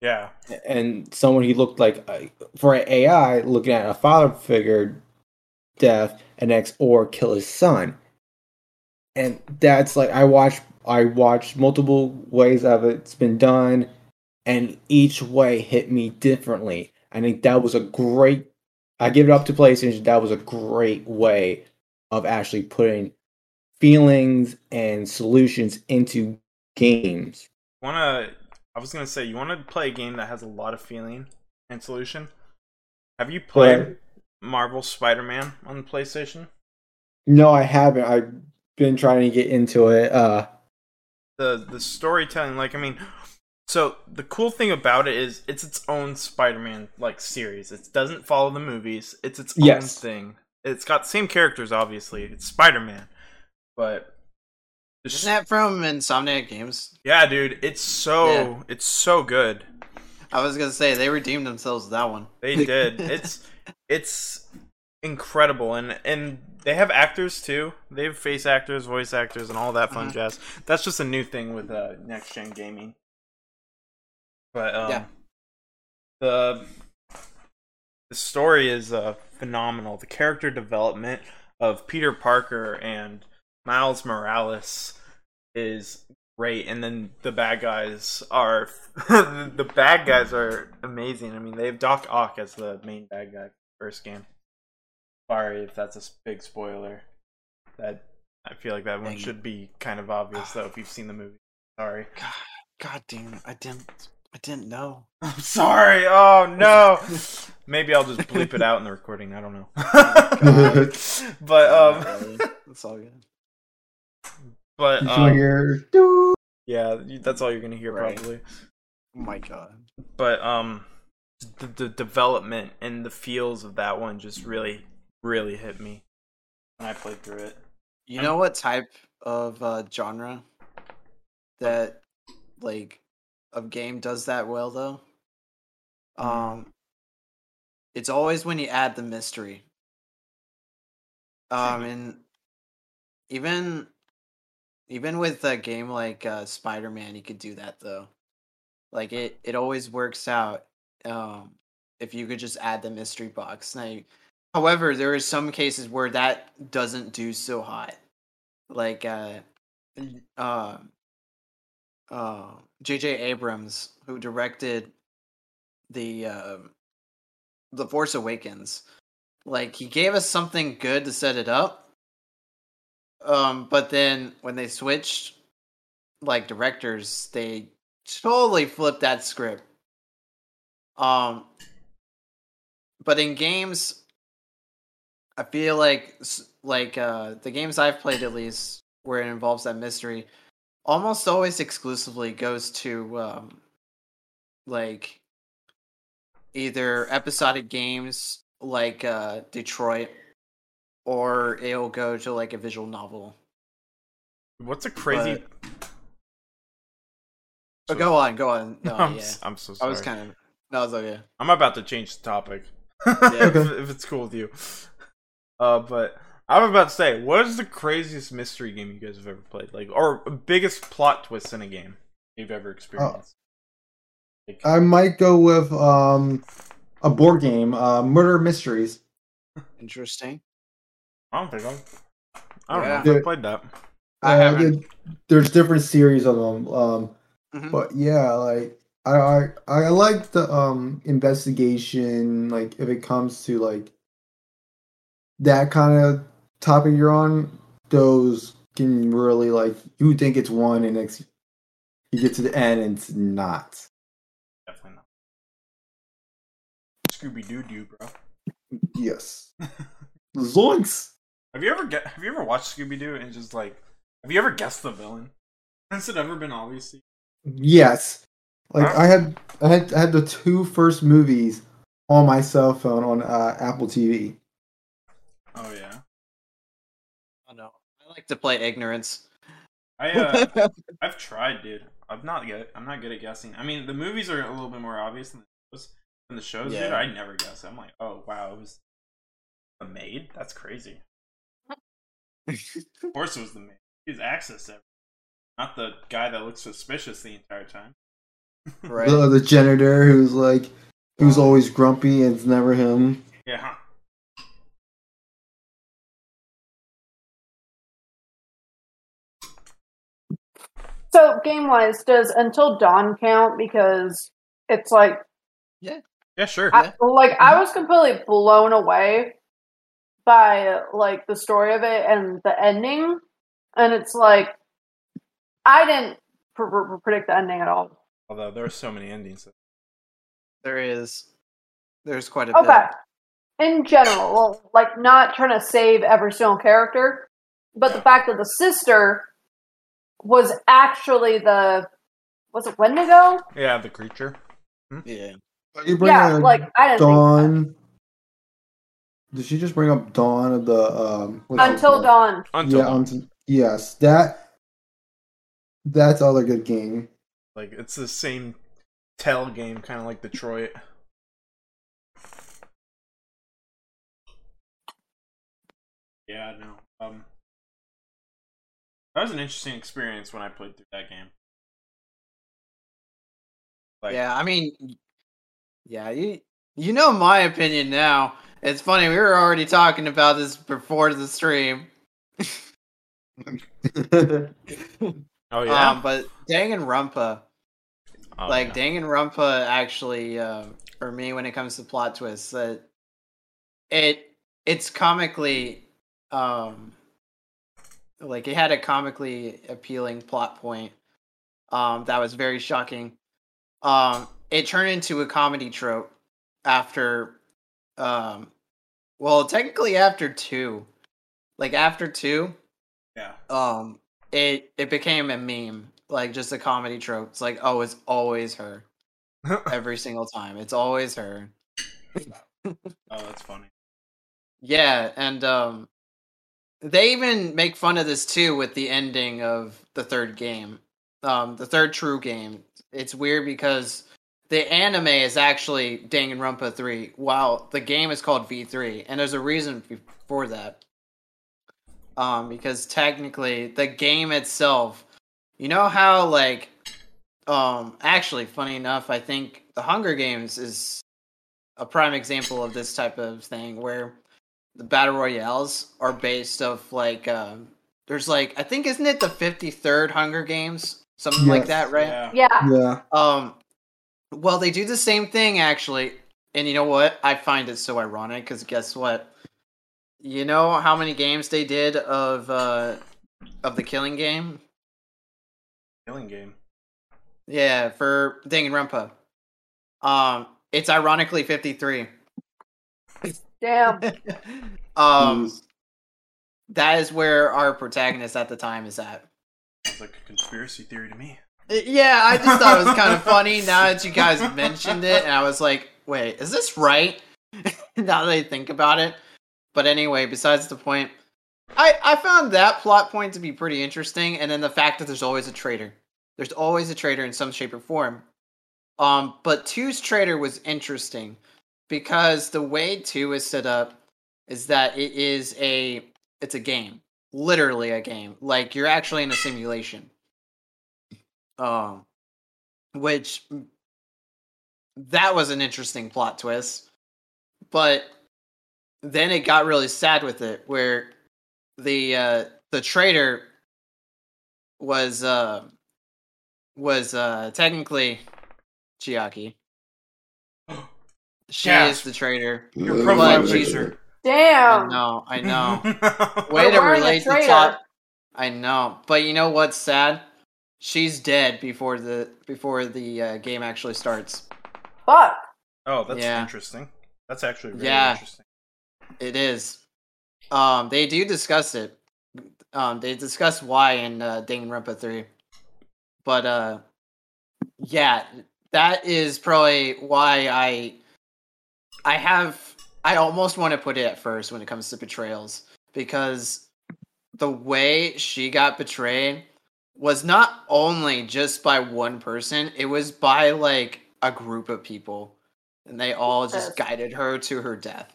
Yeah. and someone he looked like uh, for an ai looking at a father figure death an ex or kill his son and that's like i watched i watched multiple ways of it's been done and each way hit me differently i think that was a great i give it up to playstation that was a great way of actually putting feelings and solutions into games Wanna? I was gonna say you want to play a game that has a lot of feeling and solution. Have you played Right. Marvel Spider-Man on the PlayStation? no i haven't i've been trying to get into it uh the the storytelling like i mean so the cool thing about it is it's its own spider-man like series it doesn't follow the movies it's its own Yes. thing it's got the same characters obviously it's spider-man but Isn't that from Insomniac Games? yeah dude it's so Yeah. it's so good I was gonna say they redeemed themselves with that one. They did. It's it's incredible, and and they have actors too. They have face actors, voice actors, and all that fun Mhm. jazz. That's just a new thing with uh, next gen gaming. But um, Yeah. the the story is uh, phenomenal. The character development of Peter Parker and Miles Morales is great, and then the bad guys are the bad guys are amazing. I mean, they have Doc Ock as the main bad guy first game. Sorry if that's a big spoiler. That I feel like that one Dang should be kind of obvious though if you've seen the movie. Sorry. God, God damn, I didn't, I didn't know. I'm sorry. Oh no. Maybe I'll just bleep it out in the recording. I don't know. but um, Not really. It's all good. You but should um, hear, yeah, that's all you're gonna hear Right. probably. Oh my god. But um, the, the development and the feels of that one just really, really hit me when I played through it. You know what type of uh, genre that like of game does that well though? Um it's always when you add the mystery. Um and even even with a game like uh, Spider-Man you could do that though. Like it it always works out um if you could just add the mystery box. Now you- however, there are some cases where that doesn't do so hot like uh uh uh JJ Abrams who directed the uh, the Force Awakens like he gave us something good to set it up um but then when they switched like directors they totally flipped that script. Um but in games I feel like like uh the games I've played at least where it involves that mystery almost always exclusively goes to um like either episodic games like uh Detroit or it'll go to like a visual novel. What's a crazy? But go on, go on. No, I'm, yeah. s- I'm so sorry. I was kind of no, it's okay. I'm about to change the topic. Yeah. if, if it's cool with you. Uh, but I'm about to say, what is the craziest mystery game you guys have ever played? Like, or biggest plot twist in a game you've ever experienced? Like, I might go with um a board game, uh, Murder Mysteries. Interesting. I don't think I've. I don't Yeah. know if I played that. I Uh, haven't. There's different series of them. Um, Mhm. but yeah, like I, I I like the um investigation. Like if it comes to like that kind of topic you're on, those can really like you think it's one, and it's you get to the end and it's not. Definitely not. Scooby Doo Doo, bro. Yes. Zoinks. Have you ever get? Have you ever watched Scooby Doo and just like? Have you ever guessed the villain? Has it ever been obvious? Yes. Like Huh? I had I had I had the two first movies on my cell phone on uh, Apple TV. Oh yeah. Oh no. I like to play ignorance. I uh, I've tried, dude. I'm not good. I'm not good at guessing. I mean, the movies are a little bit more obvious than the shows. Than the shows, dude. I never guess. I'm like, oh wow, it was a maid. That's crazy. Of course, it was the maid. He's access to everything. not the guy that looks suspicious the entire time. right. The, the janitor who's like who's uh, always grumpy and it's never him. Yeah. So game wise, does Until Dawn count? Because it's like Yeah, Yeah, sure. I, like I mm-hmm. was completely blown away by like the story of it and the ending, and it's like I didn't pr- pr- predict the ending at all. Although there are so many endings. There is. There's quite a Okay, bit. in general, well, like not trying to save every single character, but the fact that the sister was actually the was it Wendigo? Yeah, the creature. Hmm? Yeah. You bring Yeah, like I didn't think Dawn. Did she just bring up Dawn of the um what's until called? dawn. Until Yeah, Dawn. until, yes, that that's other good game. like it's the same tell game, kind of like Detroit. Yeah, no. Um, that was an interesting experience when I played through that game. Like, yeah, I mean, yeah, you you know my opinion now. It's funny we were already talking about this before the stream. Oh yeah. Um, but Danganronpa, Oh, like yeah. Danganronpa, actually, uh, for me, when it comes to plot twists, that it it's comically, um, like it had a comically appealing plot point, um, that was very shocking. Um, it turned into a comedy trope after, um, well, technically after two, like after two, yeah. um it it became a meme. Like just a comedy trope it's like oh it's always her. Every single time. It's always her. Oh, that's funny. yeah and um they even make fun of this too with the ending of the third game. Um the third true game. It's weird because the anime is actually Danganronpa 3 while the game is called V3 and there's a reason for that um because technically the game itself you know how like um actually funny enough i think the hunger games is a prime example of this type of thing where the battle royales are based of like um there's like i think isn't it the 53rd hunger games something like that right Yeah. Yeah. yeah. um, well, they do the same thing actually, and you know what? I find it so ironic because guess what? You know how many games they did of uh of the Killing Game? Killing game. Yeah, for Danganronpa. Um, it's ironically fifty three. Damn. um, Jeez. that is where our protagonist at the time is at. Sounds like a conspiracy theory to me. Yeah, I just thought it was kind of funny now that you guys mentioned it, and I was like, wait, is this right? now that I think about it. But anyway, besides the point, I, I found that plot point to be pretty interesting, and then the fact that there's always a traitor. There's always a traitor in some shape or form. Um, but two's traitor was interesting because the way two is set up is that it is a it's a game, literally a game. Like you're actually in a simulation um which that was an interesting plot twist but then it got really sad with it where the uh the traitor was uh was uh technically Chiaki. She Gasp. is the traitor. Your Ugh. profile But she's- picture. I Damn. know, I know. Wait. Way to relate to traitor. top. I know, but you know what's sad? She's dead before the before the uh, game actually starts. Fuck. Oh, that's Yeah. interesting. That's actually very Yeah. interesting. It is. Um, they do discuss it. Um, they discuss why in uh, Danganronpa three, but uh, yeah, that is probably why I I have I almost want to put it at first when it comes to betrayals because the way she got betrayed was not only just by one person; it was by like a group of people, and they all just guided her to her death.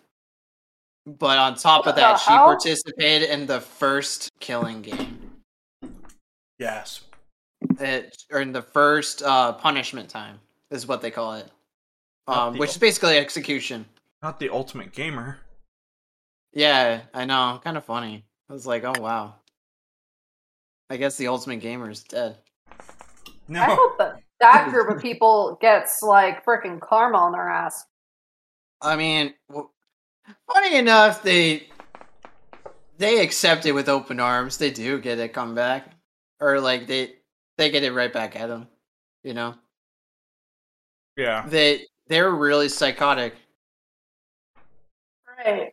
But on top of that, she hell? participated in the first killing game, Yes. it, or in the first uh, punishment time, is what they call it, um, which ul- is basically execution. Not the ultimate gamer. Yeah, I know, kind of funny. I was like, oh wow. I guess the ultimate gamer is dead. No. I hope that that group of people gets like freaking karma on their ass. I mean, funny enough, they they accept it with open arms. They do get it come back, or like they they get it right back at them. You know, Yeah. they they're really psychotic. Right.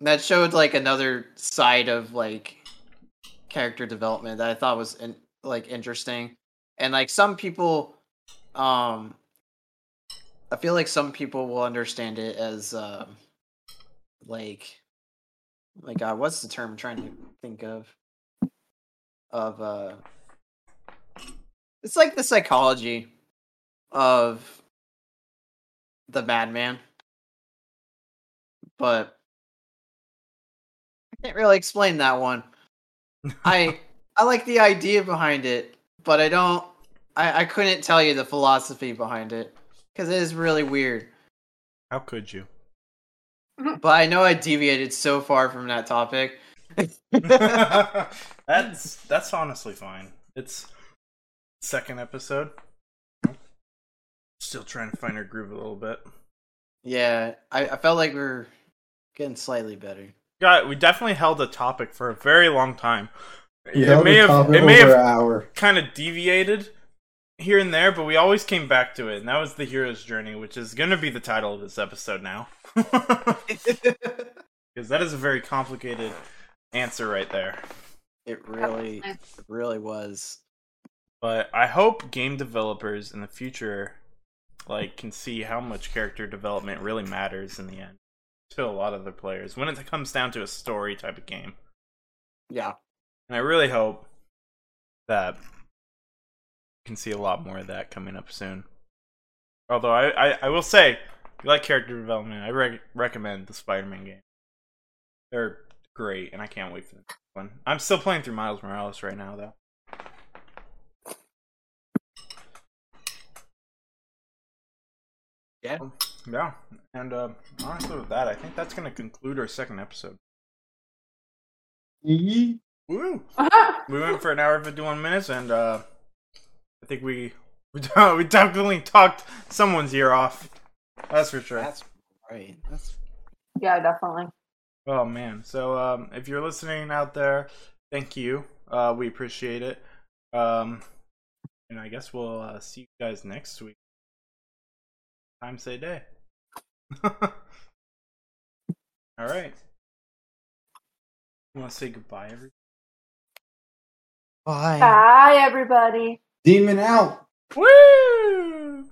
That showed like another side of like character development that I thought was in, like interesting, and like some people, um, I feel like some people will understand it as um, like, like uh, what's the term I'm trying to think of? Of uh, it's like the psychology of the Madman, but I can't really explain that one. I I like the idea behind it, but I don't. I, I couldn't tell you the philosophy behind it because it is really weird. How could you? But I know I deviated so far from that topic. that's that's honestly fine. It's second episode. Still trying to find our groove a little bit. Yeah, I, I felt like we are getting slightly better. Got we definitely held a topic for a very long time. We it may have it may have hour. kind of deviated here and there, but we always came back to it, and that was the hero's journey, which is going to be the title of this episode now. Because that is a very complicated answer right there. It really, it really was. But I hope game developers in the future like can see how much character development really matters in the end to a lot of the players when it comes down to a story type of game. Yeah. And I really hope that you can see a lot more of that coming up soon. Although I, I, I will say, if you like character development, I re- recommend the Spider-Man game. They're great, and I can't wait for the next one. I'm still playing through Miles Morales right now, though. Yeah. Um, Yeah, and uh, honestly, with that, I think that's going to conclude our second episode. Yee. Woo! we went for an hour and 51 minutes and uh i think we we, we definitely talked someone's ear off that's for sure That's right. That's yeah, definitely. oh man so um if you're listening out there thank you uh we appreciate it um and i guess we'll uh, see you guys next week time say day all right you want to say goodbye everybody Bye. Bye, everybody. Demon out. Woo!